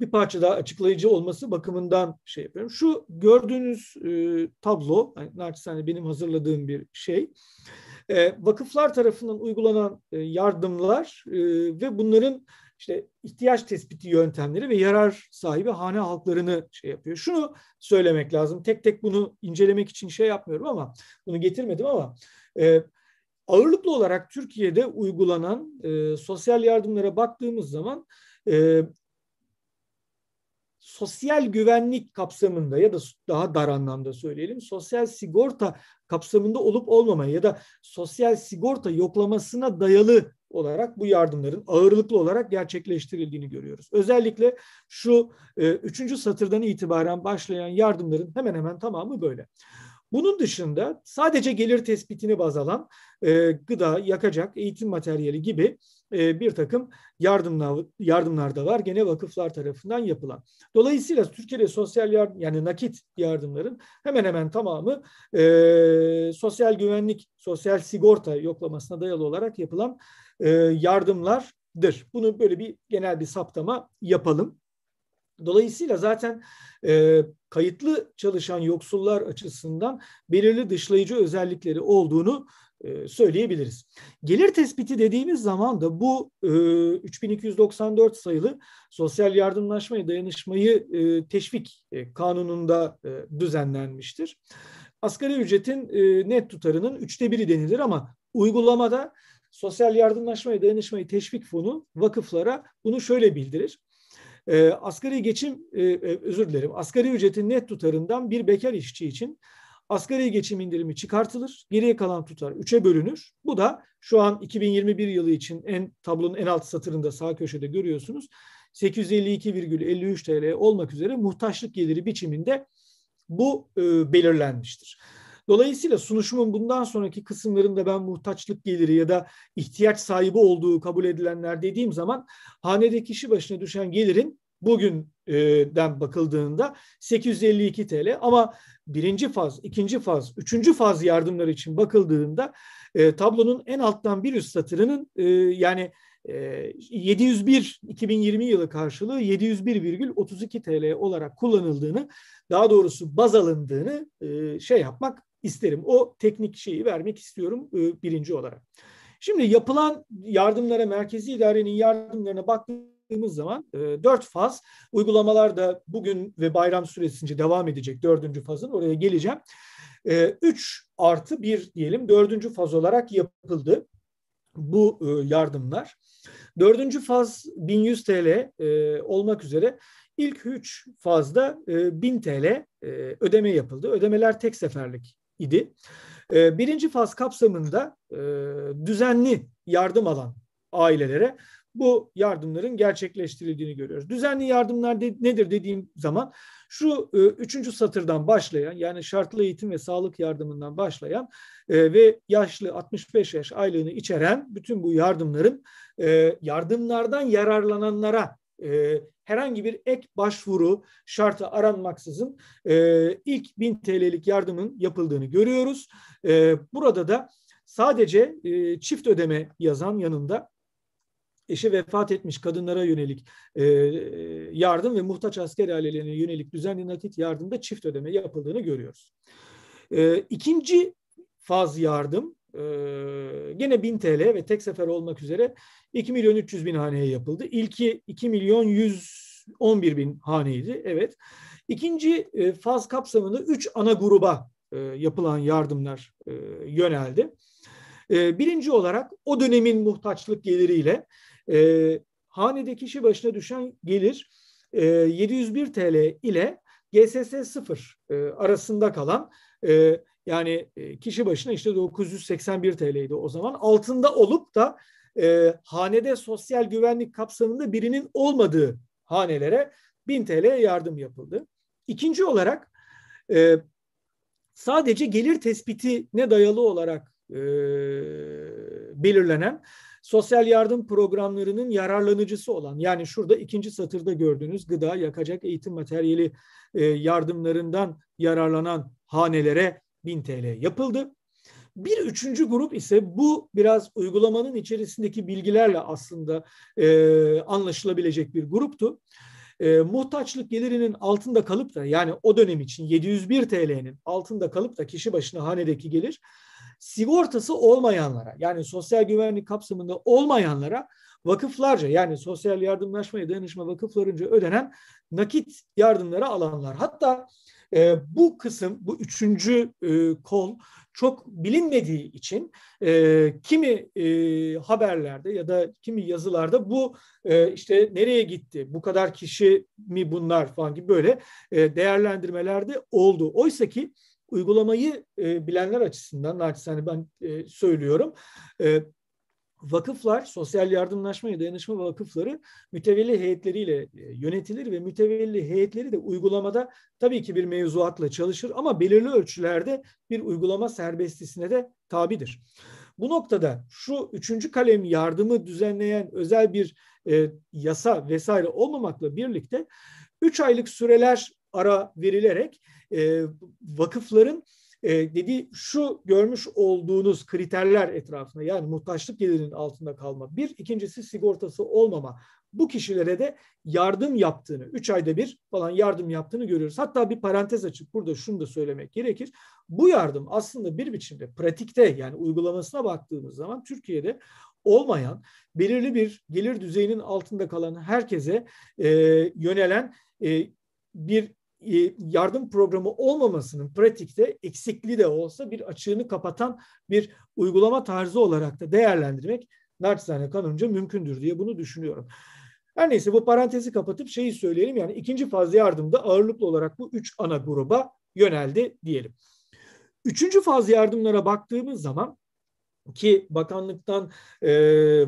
bir parça daha açıklayıcı olması bakımından şey yapıyorum. Şu gördüğünüz e, tablo, yani naçizane benim hazırladığım bir şey. E, vakıflar tarafından uygulanan e, yardımlar e, ve bunların işte ihtiyaç tespiti yöntemleri ve yarar sahibi hane halklarını şey yapıyor. Şunu söylemek lazım. Tek tek bunu incelemek için şey yapmıyorum ama bunu getirmedim ama e, ağırlıklı olarak Türkiye'de uygulanan e, sosyal yardımlara baktığımız zaman e, sosyal güvenlik kapsamında ya da daha dar anlamda söyleyelim sosyal sigorta kapsamında olup olmamaya ya da sosyal sigorta yoklamasına dayalı olarak bu yardımların ağırlıklı olarak gerçekleştirildiğini görüyoruz. Özellikle şu e, üçüncü satırdan itibaren başlayan yardımların hemen hemen tamamı böyle. Bunun dışında sadece gelir tespitini baz alan e, gıda, yakacak, eğitim materyali gibi bir takım yardımlar, yardımlar da var. Gene vakıflar tarafından yapılan. Dolayısıyla Türkiye'de sosyal yardım yani nakit yardımların hemen hemen tamamı e, sosyal güvenlik, sosyal sigorta yoklamasına dayalı olarak yapılan e, yardımlardır. Bunu böyle bir genel bir saptama yapalım. Dolayısıyla zaten e, kayıtlı çalışan yoksullar açısından belirli dışlayıcı özellikleri olduğunu e, söyleyebiliriz. Gelir tespiti dediğimiz zaman da bu e, 3294 sayılı sosyal yardımlaşmayı, dayanışmayı e, teşvik e, kanununda e, düzenlenmiştir. Asgari ücretin e, net tutarının üçte biri denilir ama uygulamada Sosyal Yardımlaşmayı Dayanışmayı Teşvik Fonu vakıflara bunu şöyle bildirir. E, asgari geçim, e, e, özür dilerim, asgari ücretin net tutarından bir bekar işçi için asgari geçim indirimi çıkartılır. Geriye kalan tutar 3'e bölünür. Bu da şu an 2021 yılı için en tablonun en alt satırında sağ köşede görüyorsunuz. 852,53 TL olmak üzere muhtaçlık geliri biçiminde bu e, belirlenmiştir. Dolayısıyla sunuşumun bundan sonraki kısımlarında ben muhtaçlık geliri ya da ihtiyaç sahibi olduğu kabul edilenler dediğim zaman hanede kişi başına düşen gelirin bugünden bakıldığında 852 TL ama birinci faz, ikinci faz, üçüncü faz yardımlar için bakıldığında e, tablonun en alttan bir üst satırının e, yani 701 2020 yılı karşılığı 701,32 TL olarak kullanıldığını daha doğrusu baz alındığını e, şey yapmak isterim. O teknik şeyi vermek istiyorum e, birinci olarak. Şimdi yapılan yardımlara, merkezi idarenin yardımlarına baktığımız zaman e, faz uygulamalar da bugün ve bayram süresince devam edecek dördüncü fazın oraya geleceğim. E, üç artı bir diyelim dördüncü faz olarak yapıldı. bu e, yardımlar. Dördüncü faz 1100 TL e, olmak üzere ilk üç fazda e, 1000 TL e, ödeme yapıldı. Ödemeler tek seferlik idi. E, birinci faz kapsamında e, düzenli yardım alan ailelere bu yardımların gerçekleştirildiğini görüyoruz. Düzenli yardımlar de, nedir dediğim zaman şu e, üçüncü satırdan başlayan yani şartlı eğitim ve sağlık yardımından başlayan e, ve yaşlı 65 yaş aylığını içeren bütün bu yardımların e, yardımlardan yararlananlara e, herhangi bir ek başvuru şartı aranmaksızın e, ilk 1000 TL'lik yardımın yapıldığını görüyoruz. E, burada da sadece e, çift ödeme yazan yanında eşi vefat etmiş kadınlara yönelik e, yardım ve muhtaç asker ailelerine yönelik düzenli nakit yardımda çift ödeme yapıldığını görüyoruz. E, ikinci faz yardım e, gene 1000 TL ve tek sefer olmak üzere 2 milyon 300 bin haneye yapıldı. İlki 2 milyon 111 bin haneydi. Evet. İkinci e, faz kapsamında 3 ana gruba yapılan yardımlar yöneldi. Birinci olarak o dönemin muhtaçlık geliriyle e, hanede kişi başına düşen gelir e, 701 TL ile GSS 0 e, arasında kalan e, yani e, kişi başına işte 981 TL'ydi o zaman altında olup da e, hanede sosyal güvenlik kapsamında birinin olmadığı hanelere 1000 TL yardım yapıldı. İkinci olarak e, sadece gelir tespitine dayalı olarak e, belirlenen sosyal yardım programlarının yararlanıcısı olan yani şurada ikinci satırda gördüğünüz gıda, yakacak, eğitim materyali e, yardımlarından yararlanan hanelere 1000 TL yapıldı. Bir üçüncü grup ise bu biraz uygulamanın içerisindeki bilgilerle aslında e, anlaşılabilecek bir gruptu. E, muhtaçlık gelirinin altında kalıp da yani o dönem için 701 TL'nin altında kalıp da kişi başına hanedeki gelir sigortası olmayanlara yani sosyal güvenlik kapsamında olmayanlara vakıflarca yani sosyal yardımlaşma dayanışma vakıflarınca ödenen nakit yardımları alanlar. Hatta e, bu kısım, bu üçüncü e, kol çok bilinmediği için e, kimi e, haberlerde ya da kimi yazılarda bu e, işte nereye gitti, bu kadar kişi mi bunlar falan gibi böyle e, değerlendirmelerde oldu. Oysa ki uygulamayı e, bilenler açısından naçizane ben e, söylüyorum. E, vakıflar, sosyal yardımlaşma ve dayanışma vakıfları mütevelli heyetleriyle e, yönetilir ve mütevelli heyetleri de uygulamada tabii ki bir mevzuatla çalışır ama belirli ölçülerde bir uygulama serbestisine de tabidir. Bu noktada şu üçüncü kalem yardımı düzenleyen özel bir e, yasa vesaire olmamakla birlikte üç aylık süreler ara verilerek e, vakıfların e, dediği şu görmüş olduğunuz kriterler etrafında yani muhtaçlık gelirinin altında kalma. Bir, ikincisi sigortası olmama. Bu kişilere de yardım yaptığını, üç ayda bir falan yardım yaptığını görüyoruz. Hatta bir parantez açıp burada şunu da söylemek gerekir. Bu yardım aslında bir biçimde pratikte yani uygulamasına baktığımız zaman Türkiye'de olmayan, belirli bir gelir düzeyinin altında kalan herkese e, yönelen e, bir yardım programı olmamasının pratikte eksikliği de olsa bir açığını kapatan bir uygulama tarzı olarak da değerlendirmek naçizane kanunca mümkündür diye bunu düşünüyorum. Her neyse bu parantezi kapatıp şeyi söyleyelim yani ikinci faz yardımda ağırlıklı olarak bu üç ana gruba yöneldi diyelim. Üçüncü faz yardımlara baktığımız zaman ki bakanlıktan e,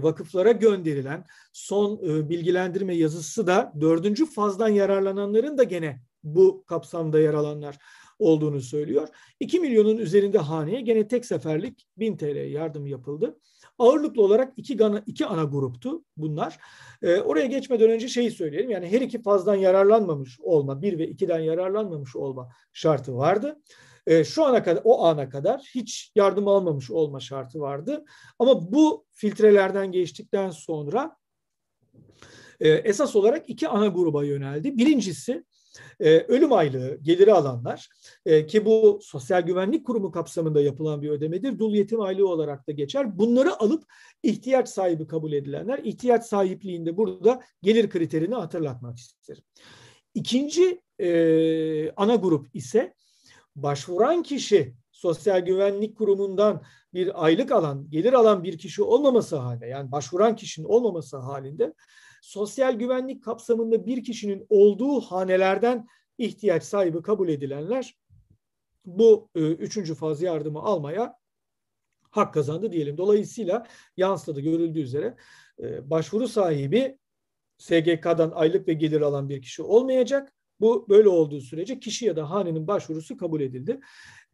vakıflara gönderilen son e, bilgilendirme yazısı da dördüncü fazdan yararlananların da gene bu kapsamda yer alanlar olduğunu söylüyor. 2 milyonun üzerinde haneye gene tek seferlik 1000 TL yardım yapıldı. Ağırlıklı olarak iki, ana, iki ana gruptu bunlar. E, oraya geçmeden önce şeyi söyleyelim. Yani her iki fazdan yararlanmamış olma, bir ve ikiden yararlanmamış olma şartı vardı. E, şu ana kadar, o ana kadar hiç yardım almamış olma şartı vardı. Ama bu filtrelerden geçtikten sonra e, esas olarak iki ana gruba yöneldi. Birincisi e, ölüm aylığı geliri alanlar e, ki bu Sosyal Güvenlik Kurumu kapsamında yapılan bir ödemedir. Dul yetim aylığı olarak da geçer. Bunları alıp ihtiyaç sahibi kabul edilenler ihtiyaç sahipliğinde burada gelir kriterini hatırlatmak isterim. İkinci e, ana grup ise başvuran kişi Sosyal Güvenlik Kurumu'ndan bir aylık alan, gelir alan bir kişi olmaması halinde yani başvuran kişinin olmaması halinde sosyal güvenlik kapsamında bir kişinin olduğu hanelerden ihtiyaç sahibi kabul edilenler bu e, üçüncü faz yardımı almaya hak kazandı diyelim. Dolayısıyla yansıda görüldüğü üzere e, başvuru sahibi SGK'dan aylık ve gelir alan bir kişi olmayacak. Bu böyle olduğu sürece kişi ya da hanenin başvurusu kabul edildi.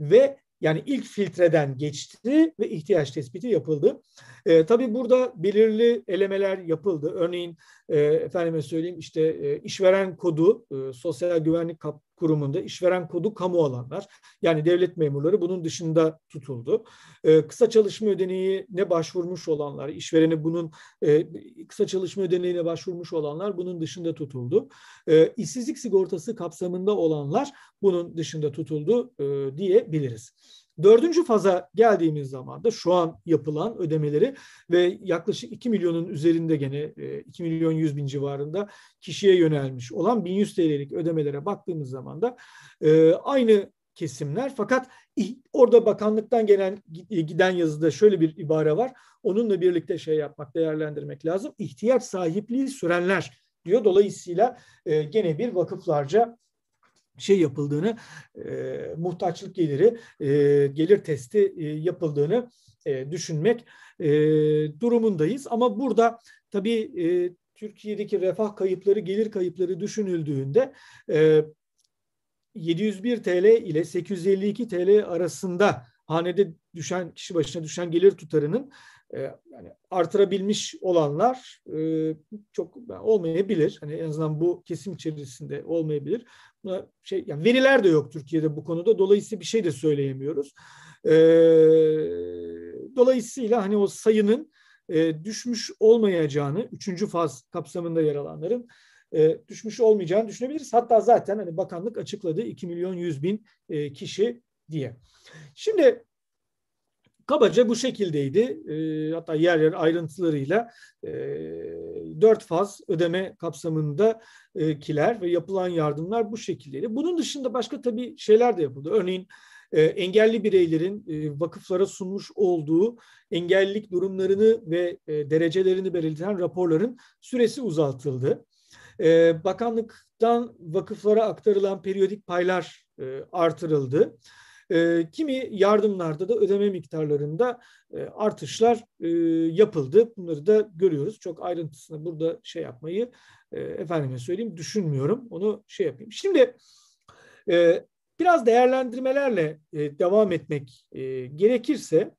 Ve yani ilk filtreden geçti ve ihtiyaç tespiti yapıldı. E, tabii burada belirli elemeler yapıldı. Örneğin e, efendime söyleyeyim işte e, işveren kodu e, sosyal güvenlik kap, kurumunda işveren kodu kamu alanlar. Yani devlet memurları bunun dışında tutuldu. E, kısa çalışma ödeneğine başvurmuş olanlar, işvereni bunun e, kısa çalışma ödeneğine başvurmuş olanlar bunun dışında tutuldu. E, işsizlik sigortası kapsamında olanlar bunun dışında tutuldu e, diyebiliriz. Dördüncü faza geldiğimiz zaman da şu an yapılan ödemeleri ve yaklaşık 2 milyonun üzerinde gene 2 milyon 100 bin civarında kişiye yönelmiş olan 1100 TL'lik ödemelere baktığımız zaman da e, aynı kesimler fakat orada bakanlıktan gelen giden yazıda şöyle bir ibare var. Onunla birlikte şey yapmak, değerlendirmek lazım. İhtiyaç sahipliği sürenler diyor. Dolayısıyla e, gene bir vakıflarca şey yapıldığını, e, muhtaçlık geliri, e, gelir testi e, yapıldığını e, düşünmek e, durumundayız. Ama burada tabii e, Türkiye'deki refah kayıpları, gelir kayıpları düşünüldüğünde e, 701 TL ile 852 TL arasında hanede düşen kişi başına düşen gelir tutarının e, yani artırabilmiş olanlar çok olmayabilir. Hani en azından bu kesim içerisinde olmayabilir. Şey yani veriler de yok Türkiye'de bu konuda. Dolayısıyla bir şey de söyleyemiyoruz. E, dolayısıyla hani o sayının e, düşmüş olmayacağını, üçüncü faz kapsamında yer alanların e, düşmüş olmayacağını düşünebiliriz. Hatta zaten hani bakanlık açıkladı 2 milyon 100 bin e, kişi diye. Şimdi kabaca bu şekildeydi. E, hatta yer yer ayrıntılarıyla e, dört faz ödeme kapsamında e, ve yapılan yardımlar bu şekildeydi. Bunun dışında başka tabii şeyler de yapıldı. Örneğin e, engelli bireylerin e, vakıflara sunmuş olduğu engellilik durumlarını ve derecelerini belirten raporların süresi uzatıldı. Bakanlıktan vakıflara aktarılan periyodik paylar artırıldı. E, kimi yardımlarda da ödeme miktarlarında e, artışlar e, yapıldı. Bunları da görüyoruz. Çok ayrıntısına burada şey yapmayı e, efendime söyleyeyim düşünmüyorum. Onu şey yapayım. Şimdi biraz değerlendirmelerle devam etmek gerekirse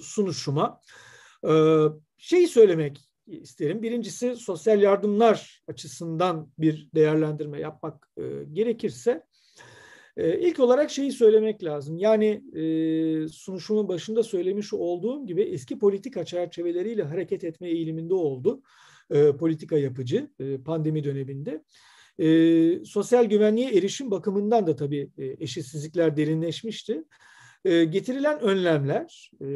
sunuşuma e, şeyi söylemek isterim. Birincisi sosyal yardımlar açısından bir değerlendirme yapmak gerekirse e, ilk olarak şeyi söylemek lazım. Yani e, sunuşumun başında söylemiş olduğum gibi eski politika çerçeveleriyle hareket etme eğiliminde oldu e, politika yapıcı e, pandemi döneminde. E, sosyal güvenliğe erişim bakımından da tabii e, eşitsizlikler derinleşmişti. E, getirilen önlemler e,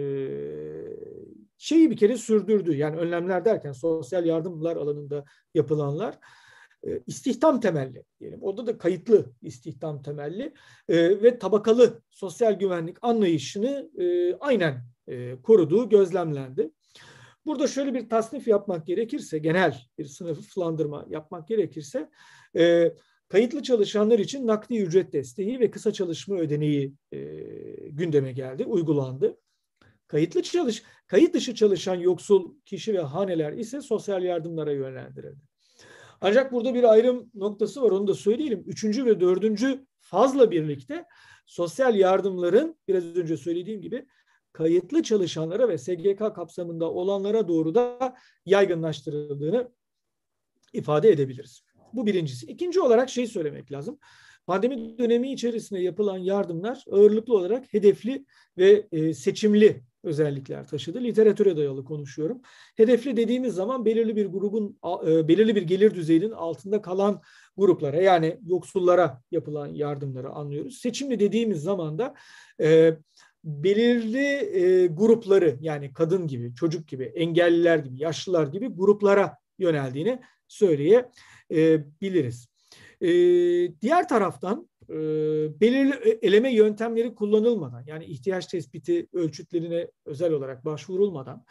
şeyi bir kere sürdürdü. Yani önlemler derken sosyal yardımlar alanında yapılanlar istihdam temelli diyelim. Orada da kayıtlı istihdam temelli e, ve tabakalı sosyal güvenlik anlayışını e, aynen e, koruduğu gözlemlendi. Burada şöyle bir tasnif yapmak gerekirse, genel bir sınıflandırma yapmak gerekirse, e, kayıtlı çalışanlar için nakdi ücret desteği ve kısa çalışma ödeneği gündeme geldi, uygulandı. Kayıtlı çalış, kayıt dışı çalışan yoksul kişi ve haneler ise sosyal yardımlara yönlendirildi. Ancak burada bir ayrım noktası var onu da söyleyelim. Üçüncü ve dördüncü fazla birlikte sosyal yardımların biraz önce söylediğim gibi kayıtlı çalışanlara ve SGK kapsamında olanlara doğru da yaygınlaştırıldığını ifade edebiliriz. Bu birincisi. İkinci olarak şey söylemek lazım. Pandemi dönemi içerisinde yapılan yardımlar ağırlıklı olarak hedefli ve e, seçimli özellikler taşıdı. Literatüre dayalı konuşuyorum. Hedefli dediğimiz zaman belirli bir grubun e, belirli bir gelir düzeyinin altında kalan gruplara yani yoksullara yapılan yardımları anlıyoruz. Seçimli dediğimiz zaman da e, belirli e, grupları yani kadın gibi, çocuk gibi, engelliler gibi, yaşlılar gibi gruplara yöneldiğini söyleyebiliriz. E, diğer taraftan e, belirli eleme yöntemleri kullanılmadan yani ihtiyaç tespiti ölçütlerine özel olarak başvurulmadan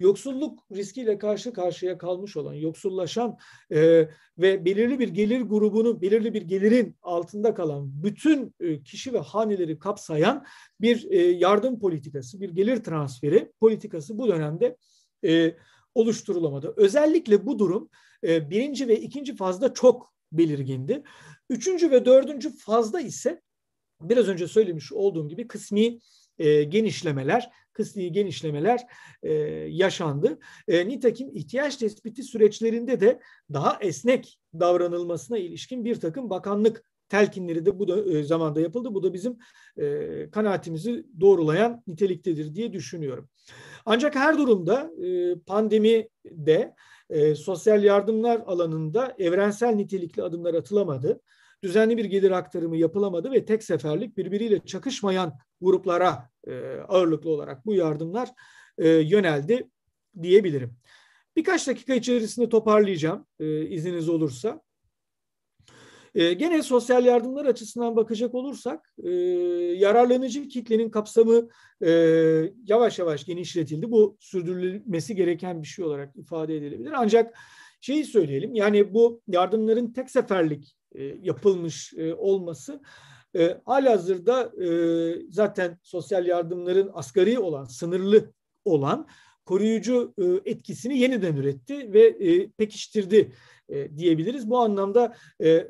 yoksulluk riskiyle karşı karşıya kalmış olan, yoksullaşan e, ve belirli bir gelir grubunu, belirli bir gelirin altında kalan bütün e, kişi ve haneleri kapsayan bir e, yardım politikası, bir gelir transferi politikası bu dönemde e, oluşturulamadı. Özellikle bu durum e, birinci ve ikinci fazda çok belirgindi. Üçüncü ve dördüncü fazda ise biraz önce söylemiş olduğum gibi kısmi e, genişlemeler, kısmi genişlemeler e, yaşandı. E, nitekim ihtiyaç tespiti süreçlerinde de daha esnek davranılmasına ilişkin bir takım bakanlık telkinleri de bu da e, zamanda yapıldı. Bu da bizim e, kanaatimizi doğrulayan niteliktedir diye düşünüyorum. Ancak her durumda e, pandemide e, sosyal yardımlar alanında evrensel nitelikli adımlar atılamadı. Düzenli bir gelir aktarımı yapılamadı ve tek seferlik birbiriyle çakışmayan gruplara e, ağırlıklı olarak bu yardımlar yöneldi diyebilirim. Birkaç dakika içerisinde toparlayacağım izniniz olursa. E, gene sosyal yardımlar açısından bakacak olursak e, yararlanıcı kitlenin kapsamı e, yavaş yavaş genişletildi. Bu sürdürülmesi gereken bir şey olarak ifade edilebilir. Ancak şeyi söyleyelim yani bu yardımların tek seferlik e, yapılmış e, olması e, halihazırda e, zaten sosyal yardımların asgari olan, sınırlı olan koruyucu e, etkisini yeniden üretti ve e, pekiştirdi e, diyebiliriz. Bu anlamda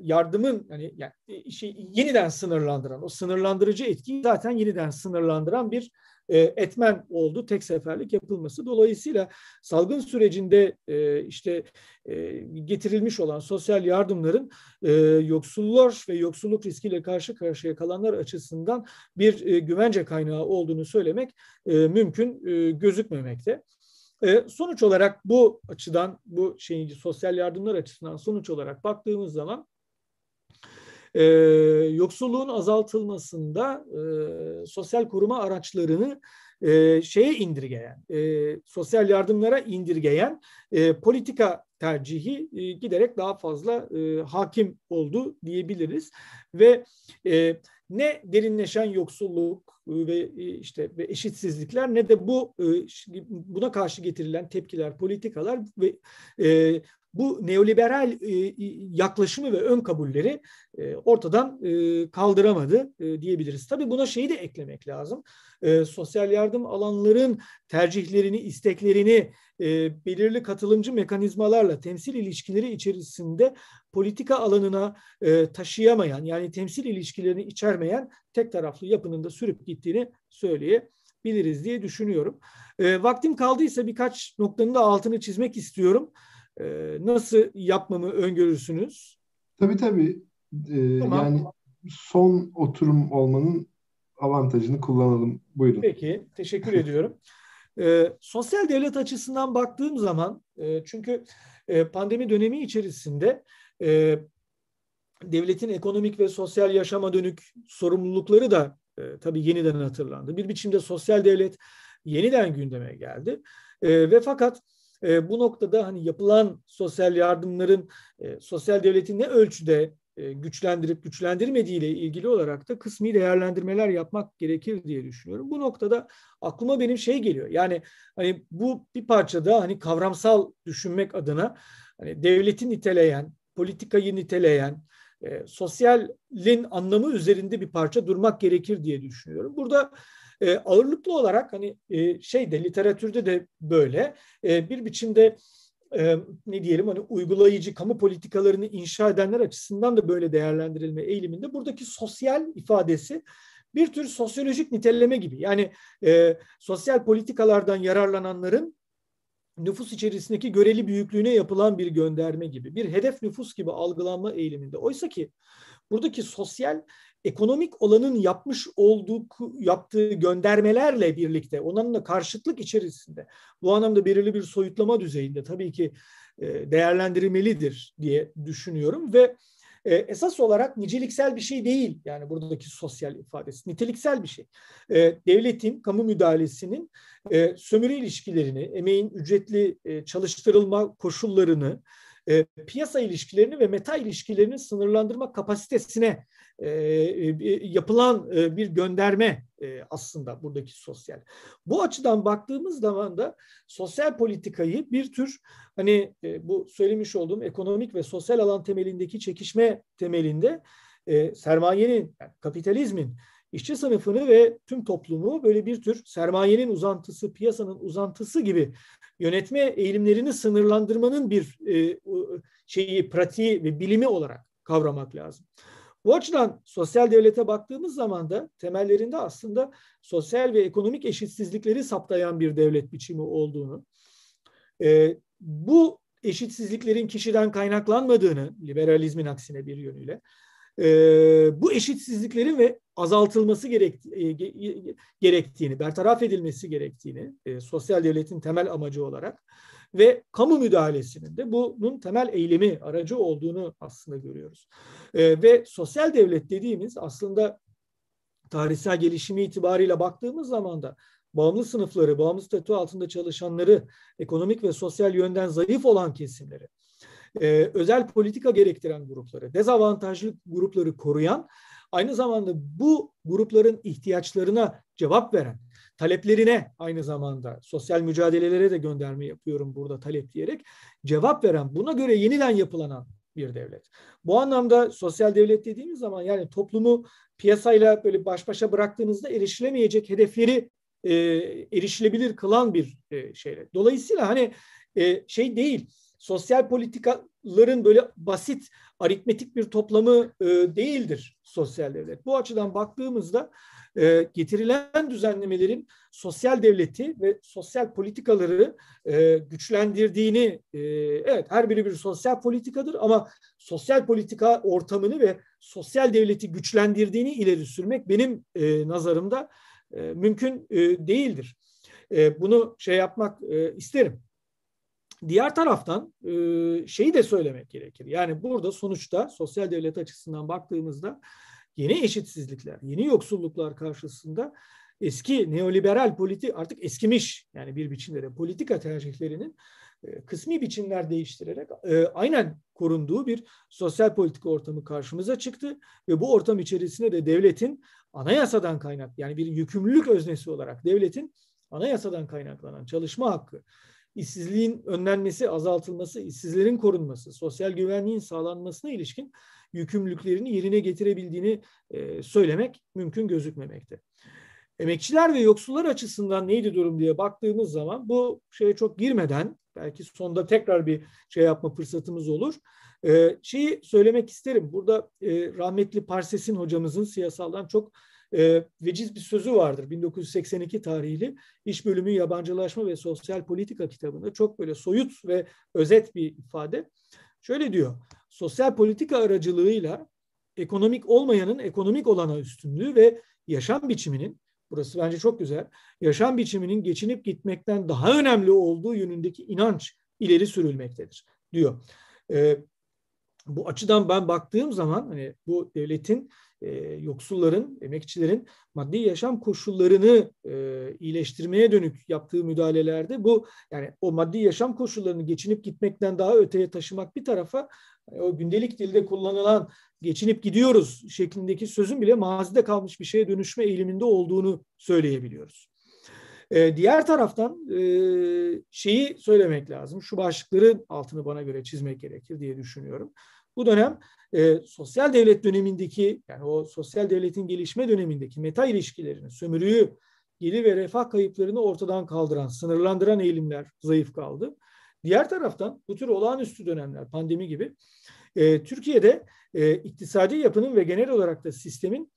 yardımın hani yani, şey, yeniden sınırlandıran, o sınırlandırıcı etkiyi zaten yeniden sınırlandıran bir etmen oldu tek seferlik yapılması. Dolayısıyla salgın sürecinde e, işte e, getirilmiş olan sosyal yardımların e, yoksullar ve yoksulluk riskiyle karşı karşıya kalanlar açısından bir e, güvence kaynağı olduğunu söylemek e, mümkün e, gözükmemekte. E, sonuç olarak bu açıdan, bu şeyin sosyal yardımlar açısından sonuç olarak baktığımız zaman e, yoksulluğun azaltılmasında e, sosyal koruma araçlarını e, şeye indirgeyen, e, sosyal yardımlara indirgeyen e, politika tercihi e, giderek daha fazla e, hakim oldu diyebiliriz. Ve e, ne derinleşen yoksulluk ve işte ve eşitsizlikler ne de bu buna karşı getirilen tepkiler, politikalar ve bu neoliberal yaklaşımı ve ön kabulleri ortadan kaldıramadı diyebiliriz. Tabii buna şeyi de eklemek lazım. Sosyal yardım alanların tercihlerini, isteklerini belirli katılımcı mekanizmalarla temsil ilişkileri içerisinde politika alanına taşıyamayan yani temsil ilişkilerini içermeyen tek taraflı yapının da sürüp gittiğini söyleyebiliriz diye düşünüyorum. Vaktim kaldıysa birkaç noktanın da altını çizmek istiyorum. Ee, nasıl yapmamı öngörürsünüz? Tabii tabii. Ee, tamam. Yani son oturum olmanın avantajını kullanalım. Buyurun. Peki, teşekkür ediyorum. Ee, sosyal devlet açısından baktığım zaman, e, çünkü e, pandemi dönemi içerisinde e, devletin ekonomik ve sosyal yaşama dönük sorumlulukları da e, tabii yeniden hatırlandı. Bir biçimde sosyal devlet yeniden gündeme geldi. E, ve fakat e, bu noktada hani yapılan sosyal yardımların e, sosyal devletin ne ölçüde e, güçlendirip güçlendirmediği ile ilgili olarak da kısmi değerlendirmeler yapmak gerekir diye düşünüyorum. Bu noktada aklıma benim şey geliyor. Yani hani bu bir parçada hani kavramsal düşünmek adına hani devletin niteleyen, politikayı niteleyen, e, sosyalin anlamı üzerinde bir parça durmak gerekir diye düşünüyorum. Burada e, ağırlıklı olarak hani e, şeyde literatürde de böyle e, bir biçimde e, ne diyelim hani uygulayıcı kamu politikalarını inşa edenler açısından da böyle değerlendirilme eğiliminde buradaki sosyal ifadesi bir tür sosyolojik niteleme gibi. Yani e, sosyal politikalardan yararlananların nüfus içerisindeki göreli büyüklüğüne yapılan bir gönderme gibi, bir hedef nüfus gibi algılanma eğiliminde. Oysa ki buradaki sosyal ekonomik olanın yapmış olduğu yaptığı göndermelerle birlikte onunla karşıtlık içerisinde bu anlamda belirli bir soyutlama düzeyinde tabii ki e, değerlendirilmelidir diye düşünüyorum ve e, esas olarak niceliksel bir şey değil yani buradaki sosyal ifadesi niteliksel bir şey. E, devletin kamu müdahalesinin sömürü ilişkilerini, emeğin ücretli çalıştırılma koşullarını, piyasa ilişkilerini ve meta ilişkilerini sınırlandırma kapasitesine e, yapılan e, bir gönderme e, aslında buradaki sosyal. Bu açıdan baktığımız zaman da sosyal politikayı bir tür hani e, bu söylemiş olduğum ekonomik ve sosyal alan temelindeki çekişme temelinde e, sermayenin, yani kapitalizmin işçi sınıfını ve tüm toplumu böyle bir tür sermayenin uzantısı, piyasanın uzantısı gibi yönetme eğilimlerini sınırlandırmanın bir e, şeyi, pratiği ve bilimi olarak kavramak lazım. Bu açıdan sosyal devlete baktığımız zaman da temellerinde aslında sosyal ve ekonomik eşitsizlikleri saptayan bir devlet biçimi olduğunu, e, bu eşitsizliklerin kişiden kaynaklanmadığını, liberalizmin aksine bir yönüyle, e, bu eşitsizliklerin ve azaltılması e, gerektiğini, bertaraf edilmesi gerektiğini, e, sosyal devletin temel amacı olarak ve kamu müdahalesinin de bunun temel eylemi, aracı olduğunu aslında görüyoruz. E, ve sosyal devlet dediğimiz aslında tarihsel gelişimi itibariyle baktığımız zaman da bağımlı sınıfları, bağımlı statü altında çalışanları, ekonomik ve sosyal yönden zayıf olan kesimleri, özel politika gerektiren grupları, dezavantajlı grupları koruyan, aynı zamanda bu grupların ihtiyaçlarına cevap veren, taleplerine aynı zamanda sosyal mücadelelere de gönderme yapıyorum burada talep diyerek cevap veren, buna göre yeniden yapılanan bir devlet. Bu anlamda sosyal devlet dediğimiz zaman yani toplumu piyasayla böyle baş başa bıraktığınızda erişilemeyecek hedefleri e, erişilebilir kılan bir e, şeyle. Dolayısıyla hani e, şey değil, sosyal politikaların böyle basit aritmetik bir toplamı e, değildir sosyal devlet. Bu açıdan baktığımızda e, getirilen düzenlemelerin sosyal devleti ve sosyal politikaları e, güçlendirdiğini, e, evet her biri bir sosyal politikadır ama sosyal politika ortamını ve sosyal devleti güçlendirdiğini ileri sürmek benim e, nazarımda e, mümkün e, değildir. E, bunu şey yapmak e, isterim. Diğer taraftan e, şeyi de söylemek gerekir. Yani burada sonuçta sosyal devlet açısından baktığımızda yeni eşitsizlikler, yeni yoksulluklar karşısında eski neoliberal politik artık eskimiş yani bir biçimde politika tercihlerinin e, kısmi biçimler değiştirerek e, aynen korunduğu bir sosyal politika ortamı karşımıza çıktı ve bu ortam içerisinde de devletin anayasadan kaynak yani bir yükümlülük öznesi olarak devletin anayasadan kaynaklanan çalışma hakkı, işsizliğin önlenmesi, azaltılması, işsizlerin korunması, sosyal güvenliğin sağlanmasına ilişkin yükümlülüklerini yerine getirebildiğini e, söylemek mümkün gözükmemekte. Emekçiler ve yoksullar açısından neydi durum diye baktığımız zaman bu şeye çok girmeden belki sonda tekrar bir şey yapma fırsatımız olur. Ee, şeyi söylemek isterim. Burada e, rahmetli Parses'in hocamızın siyasaldan çok e, veciz bir sözü vardır 1982 tarihli İş Bölümü Yabancılaşma ve Sosyal Politika kitabında çok böyle soyut ve özet bir ifade. Şöyle diyor, sosyal politika aracılığıyla ekonomik olmayanın ekonomik olana üstünlüğü ve yaşam biçiminin, burası bence çok güzel, yaşam biçiminin geçinip gitmekten daha önemli olduğu yönündeki inanç ileri sürülmektedir diyor. E, bu açıdan ben baktığım zaman hani bu devletin e, yoksulların, emekçilerin maddi yaşam koşullarını e, iyileştirmeye dönük yaptığı müdahalelerde bu yani o maddi yaşam koşullarını geçinip gitmekten daha öteye taşımak bir tarafa e, o gündelik dilde kullanılan geçinip gidiyoruz şeklindeki sözün bile mazide kalmış bir şeye dönüşme eğiliminde olduğunu söyleyebiliyoruz. Ee, diğer taraftan e, şeyi söylemek lazım. Şu başlıkların altını bana göre çizmek gerekir diye düşünüyorum. Bu dönem e, sosyal devlet dönemindeki yani o sosyal devletin gelişme dönemindeki meta ilişkilerini, sömürüyü, gelir ve refah kayıplarını ortadan kaldıran, sınırlandıran eğilimler zayıf kaldı. Diğer taraftan bu tür olağanüstü dönemler, pandemi gibi e, Türkiye'de e, iktisadi yapının ve genel olarak da sistemin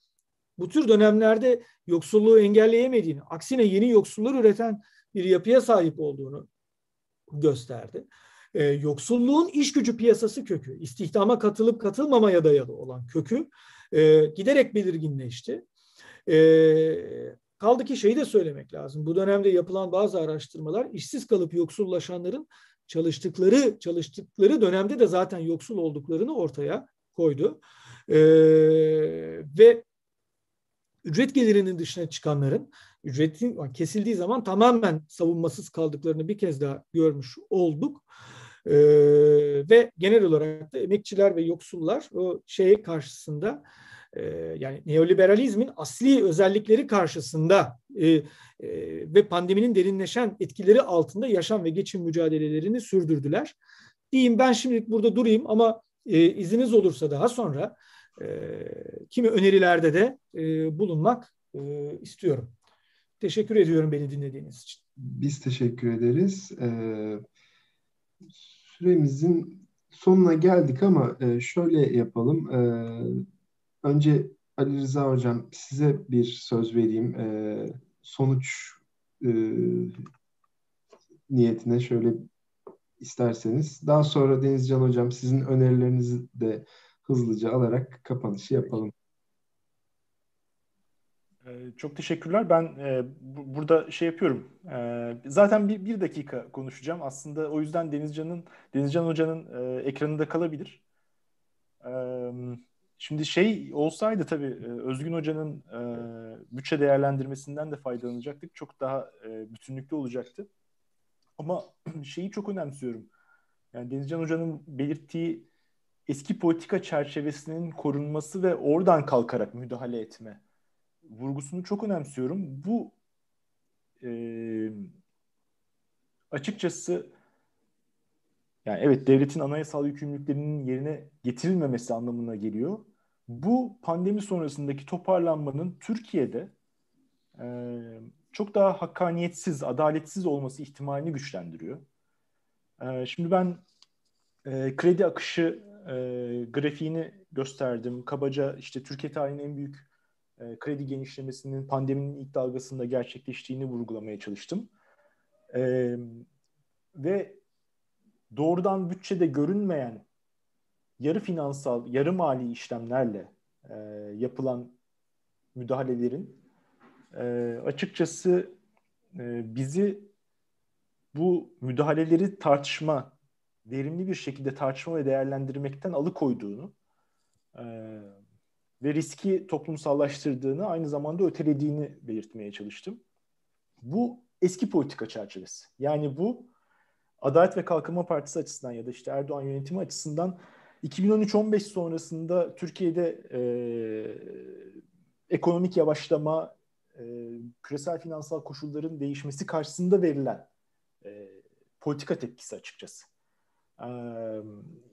bu tür dönemlerde yoksulluğu engelleyemediğini, aksine yeni yoksullar üreten bir yapıya sahip olduğunu gösterdi e, yoksulluğun iş gücü piyasası kökü, istihdama katılıp katılmamaya dayalı olan kökü e, giderek belirginleşti. E, kaldı ki şeyi de söylemek lazım. Bu dönemde yapılan bazı araştırmalar işsiz kalıp yoksullaşanların çalıştıkları çalıştıkları dönemde de zaten yoksul olduklarını ortaya koydu. E, ve ücret gelirinin dışına çıkanların ücretin kesildiği zaman tamamen savunmasız kaldıklarını bir kez daha görmüş olduk. E, ve genel olarak da emekçiler ve yoksullar o şey karşısında e, yani neoliberalizmin asli özellikleri karşısında e, e, ve pandeminin derinleşen etkileri altında yaşam ve geçim mücadelelerini sürdürdüler. Diyeyim ben şimdilik burada durayım ama e, iziniz olursa daha sonra kimi önerilerde de e, bulunmak e, istiyorum. Teşekkür ediyorum beni dinlediğiniz için. Biz teşekkür ederiz. Ee, süremizin sonuna geldik ama e, şöyle yapalım. Ee, önce Ali Rıza Hocam size bir söz vereyim. Ee, sonuç niyetine şöyle isterseniz. Daha sonra Denizcan Hocam sizin önerilerinizi de hızlıca alarak kapanışı yapalım. Ee, çok teşekkürler. Ben e, bu, burada şey yapıyorum. E, zaten bir, bir dakika konuşacağım. Aslında o yüzden Denizcan'ın Denizcan Hoca'nın e, ekranında kalabilir. E, şimdi şey olsaydı tabii e, Özgün Hoca'nın e, bütçe değerlendirmesinden de faydalanacaktık. Çok daha e, bütünlüklü olacaktı. Ama şeyi çok önemsiyorum. Yani Denizcan Hoca'nın belirttiği eski politika çerçevesinin korunması ve oradan kalkarak müdahale etme vurgusunu çok önemsiyorum. Bu e, açıkçası yani evet devletin anayasal yükümlülüklerinin yerine getirilmemesi anlamına geliyor. Bu pandemi sonrasındaki toparlanmanın Türkiye'de e, çok daha hakkaniyetsiz, adaletsiz olması ihtimalini güçlendiriyor. E, şimdi ben e, kredi akışı e, grafiğini gösterdim. Kabaca işte Türkiye tarihinin en büyük e, kredi genişlemesinin pandeminin ilk dalgasında gerçekleştiğini vurgulamaya çalıştım. E, ve doğrudan bütçede görünmeyen yarı finansal, yarı mali işlemlerle e, yapılan müdahalelerin e, açıkçası e, bizi bu müdahaleleri tartışma, verimli bir şekilde tartışma ve değerlendirmekten alıkoyduğunu e, ve riski toplumsallaştırdığını aynı zamanda ötelediğini belirtmeye çalıştım. Bu eski politika çerçevesi. Yani bu Adalet ve Kalkınma Partisi açısından ya da işte Erdoğan yönetimi açısından 2013-15 sonrasında Türkiye'de e, ekonomik yavaşlama, e, küresel finansal koşulların değişmesi karşısında verilen e, politika tepkisi açıkçası.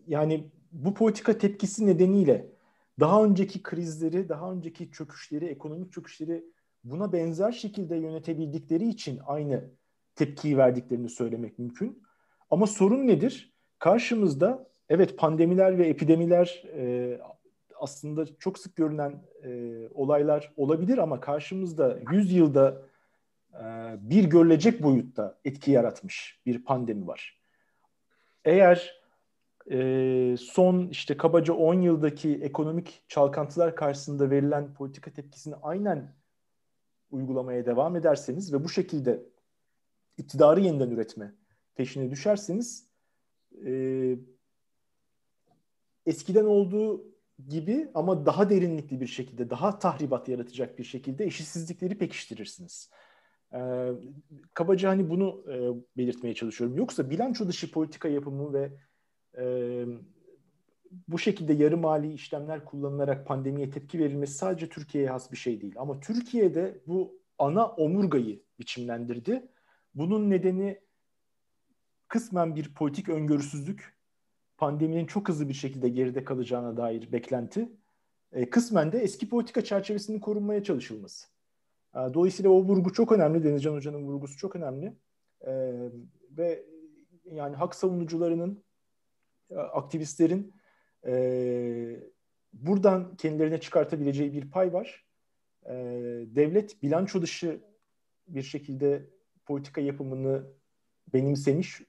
Yani bu politika tepkisi nedeniyle daha önceki krizleri, daha önceki çöküşleri, ekonomik çöküşleri buna benzer şekilde yönetebildikleri için aynı tepkiyi verdiklerini söylemek mümkün. Ama sorun nedir? Karşımızda evet pandemiler ve epidemiler e, aslında çok sık görünen e, olaylar olabilir ama karşımızda 100 yılda e, bir görülecek boyutta etki yaratmış bir pandemi var. Eğer e, son işte kabaca 10 yıldaki ekonomik çalkantılar karşısında verilen politika tepkisini aynen uygulamaya devam ederseniz ve bu şekilde iktidarı yeniden üretme peşine düşerseniz e, eskiden olduğu gibi ama daha derinlikli bir şekilde, daha tahribat yaratacak bir şekilde eşitsizlikleri pekiştirirsiniz. Ee, kabaca hani bunu e, belirtmeye çalışıyorum. Yoksa bilanço dışı politika yapımı ve e, bu şekilde yarı mali işlemler kullanılarak pandemiye tepki verilmesi sadece Türkiye'ye has bir şey değil. Ama Türkiye'de bu ana omurgayı biçimlendirdi. Bunun nedeni kısmen bir politik öngörüsüzlük, pandeminin çok hızlı bir şekilde geride kalacağına dair beklenti, e, kısmen de eski politika çerçevesinin korunmaya çalışılması. E, dolayısıyla o vurgu çok önemli, Denizcan Hoca'nın vurgusu çok önemli. E, ve yani hak savunucularının e, aktivistlerin e, buradan kendilerine çıkartabileceği bir pay var. E, devlet bilanço dışı bir şekilde politika yapımını benimsemiş.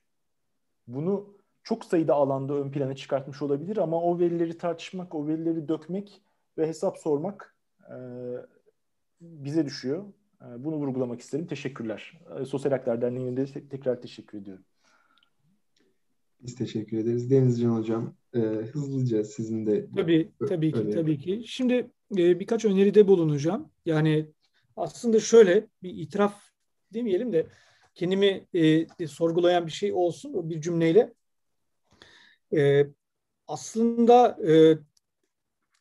Bunu çok sayıda alanda ön plana çıkartmış olabilir ama o verileri tartışmak, o verileri dökmek ve hesap sormak e, bize düşüyor. E, bunu vurgulamak isterim. Teşekkürler. E, Sosyal Haklar Derneği'ne de tekrar teşekkür ediyorum. Biz teşekkür ederiz. Denizcan Hocam e, hızlıca sizin de Tabii, tabii ki, tabii ki. Şimdi e, birkaç öneride bulunacağım. Yani aslında şöyle bir itiraf demeyelim de kendimi e, sorgulayan bir şey olsun bir cümleyle. E, aslında e,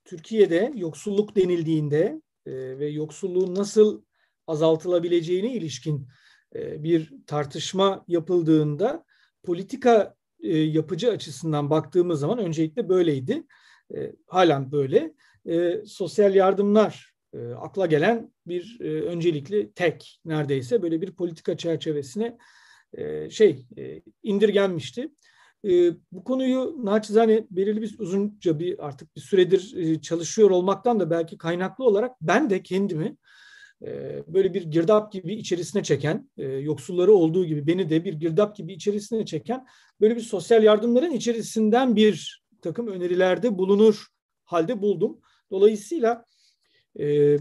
Türkiye'de yoksulluk denildiğinde e, ve yoksulluğun nasıl azaltılabileceğine ilişkin e, bir tartışma yapıldığında politika e, yapıcı açısından baktığımız zaman öncelikle böyleydi. Halen böyle. Sosyal yardımlar akla gelen bir öncelikli tek neredeyse böyle bir politika çerçevesine şey indirgenmişti. E, bu konuyu naçizane belirli bir uzunca bir artık bir süredir e, çalışıyor olmaktan da belki kaynaklı olarak ben de kendimi e, böyle bir girdap gibi içerisine çeken, e, yoksulları olduğu gibi beni de bir girdap gibi içerisine çeken böyle bir sosyal yardımların içerisinden bir takım önerilerde bulunur halde buldum. Dolayısıyla e,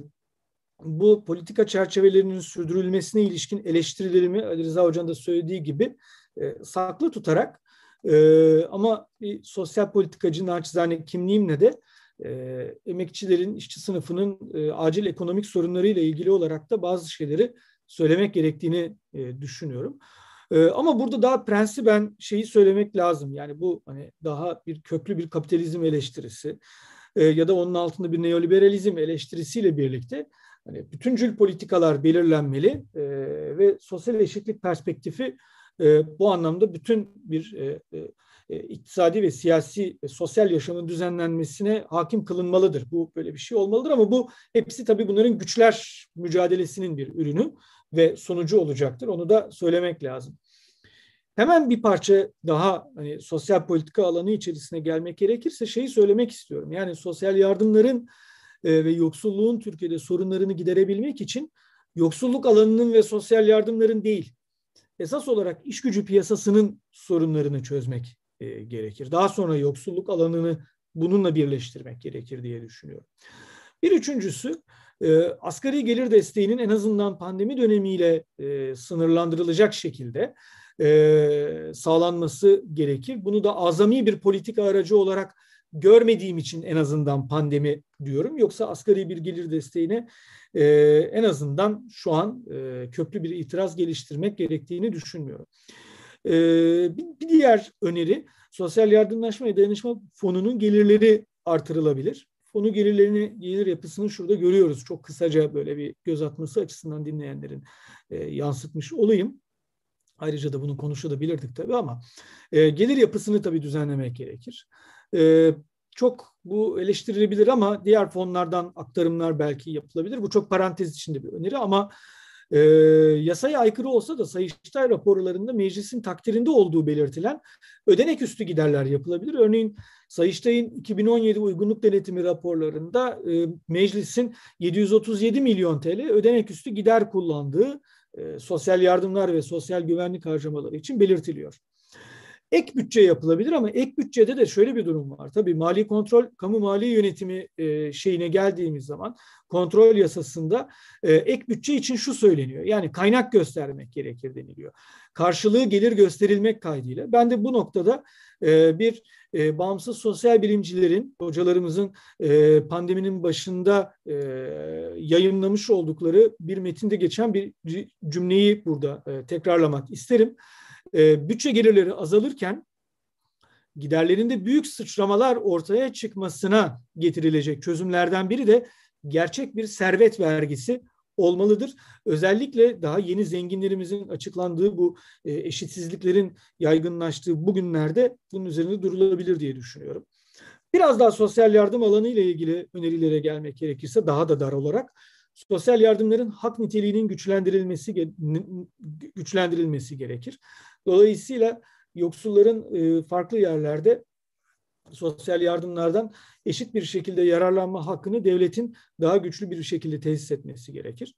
bu politika çerçevelerinin sürdürülmesine ilişkin eleştirilerimi Ali Rıza Hoca'nın da söylediği gibi saklı tutarak ama bir sosyal politikacı naçizane kimliğimle de e, emekçilerin, işçi sınıfının e, acil ekonomik sorunlarıyla ilgili olarak da bazı şeyleri söylemek gerektiğini e, düşünüyorum. E, ama burada daha prensiben şeyi söylemek lazım. Yani bu hani daha bir köklü bir kapitalizm eleştirisi e, ya da onun altında bir neoliberalizm eleştirisiyle birlikte hani bütüncül politikalar belirlenmeli e, ve sosyal eşitlik perspektifi e, bu anlamda bütün bir e, e, e, iktisadi ve siyasi ve sosyal yaşamın düzenlenmesine hakim kılınmalıdır. Bu böyle bir şey olmalıdır ama bu hepsi tabii bunların güçler mücadelesinin bir ürünü ve sonucu olacaktır. Onu da söylemek lazım. Hemen bir parça daha hani sosyal politika alanı içerisine gelmek gerekirse şeyi söylemek istiyorum. Yani sosyal yardımların e, ve yoksulluğun Türkiye'de sorunlarını giderebilmek için yoksulluk alanının ve sosyal yardımların değil, esas olarak iş gücü piyasasının sorunlarını çözmek e, gerekir. Daha sonra yoksulluk alanını bununla birleştirmek gerekir diye düşünüyorum. Bir üçüncüsü e, asgari gelir desteğinin en azından pandemi dönemiyle e, sınırlandırılacak şekilde e, sağlanması gerekir. Bunu da azami bir politika aracı olarak görmediğim için en azından pandemi diyorum. Yoksa asgari bir gelir desteğine e, en azından şu an e, köklü bir itiraz geliştirmek gerektiğini düşünmüyorum. E, bir, bir diğer öneri sosyal yardımlaşma ve dayanışma fonunun gelirleri artırılabilir. Fonu gelirlerini, gelir yapısını şurada görüyoruz. Çok kısaca böyle bir göz atması açısından dinleyenlerin e, yansıtmış olayım. Ayrıca da bunu konuşabilirdik tabii ama e, gelir yapısını tabii düzenlemek gerekir. E, çok bu eleştirilebilir ama diğer fonlardan aktarımlar belki yapılabilir. Bu çok parantez içinde bir öneri ama e, yasaya aykırı olsa da Sayıştay raporlarında meclisin takdirinde olduğu belirtilen ödenek üstü giderler yapılabilir. Örneğin Sayıştay'ın 2017 uygunluk denetimi raporlarında e, meclisin 737 milyon TL ödenek üstü gider kullandığı e, sosyal yardımlar ve sosyal güvenlik harcamaları için belirtiliyor. Ek bütçe yapılabilir ama ek bütçede de şöyle bir durum var. Tabii mali kontrol, kamu mali yönetimi e, şeyine geldiğimiz zaman kontrol yasasında e, ek bütçe için şu söyleniyor. Yani kaynak göstermek gerekir deniliyor. Karşılığı gelir gösterilmek kaydıyla. Ben de bu noktada e, bir e, bağımsız sosyal bilimcilerin, hocalarımızın e, pandeminin başında e, yayınlamış oldukları bir metinde geçen bir cümleyi burada e, tekrarlamak isterim e, bütçe gelirleri azalırken giderlerinde büyük sıçramalar ortaya çıkmasına getirilecek çözümlerden biri de gerçek bir servet vergisi olmalıdır. Özellikle daha yeni zenginlerimizin açıklandığı bu e, eşitsizliklerin yaygınlaştığı bugünlerde bunun üzerinde durulabilir diye düşünüyorum. Biraz daha sosyal yardım alanı ile ilgili önerilere gelmek gerekirse daha da dar olarak sosyal yardımların hak niteliğinin güçlendirilmesi güçlendirilmesi gerekir. Dolayısıyla yoksulların e, farklı yerlerde sosyal yardımlardan eşit bir şekilde yararlanma hakkını devletin daha güçlü bir şekilde tesis etmesi gerekir.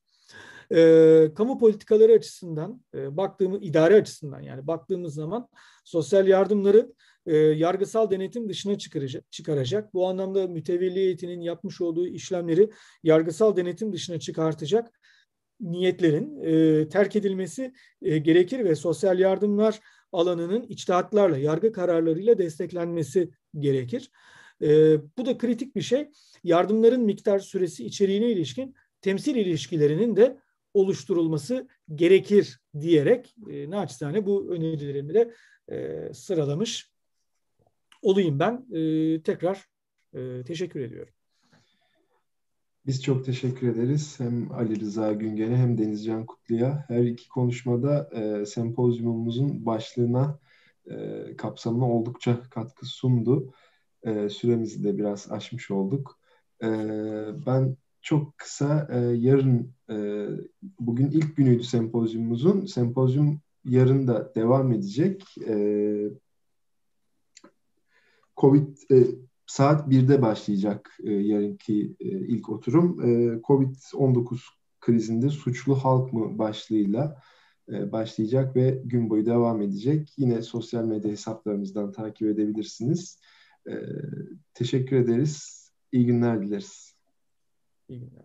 E, kamu politikaları açısından e, baktığımız idare açısından yani baktığımız zaman sosyal yardımları e, yargısal denetim dışına çıkaracak, çıkaracak. Bu anlamda mütevelli heyetinin yapmış olduğu işlemleri yargısal denetim dışına çıkartacak niyetlerin e, terk edilmesi e, gerekir ve sosyal yardımlar alanının içtihatlarla, yargı kararlarıyla desteklenmesi gerekir. E, bu da kritik bir şey. Yardımların miktar süresi içeriğine ilişkin temsil ilişkilerinin de oluşturulması gerekir diyerek e, naçizane bu önerilerimi de e, sıralamış olayım ben. E, tekrar e, teşekkür ediyorum. Biz çok teşekkür ederiz. Hem Ali Rıza Güngen'e hem Denizcan Kutlu'ya. Her iki konuşmada e, sempozyumumuzun başlığına, e, kapsamına oldukça katkı sundu. E, süremizi de biraz aşmış olduk. E, ben çok kısa e, yarın, e, bugün ilk günüydü sempozyumumuzun. Sempozyum yarın da devam edecek. E, Covid e, saat 1'de başlayacak e, yarınki e, ilk oturum. E, Covid-19 krizinde suçlu halk mı başlığıyla e, başlayacak ve gün boyu devam edecek. Yine sosyal medya hesaplarımızdan takip edebilirsiniz. E, teşekkür ederiz. İyi günler dileriz. İyi günler.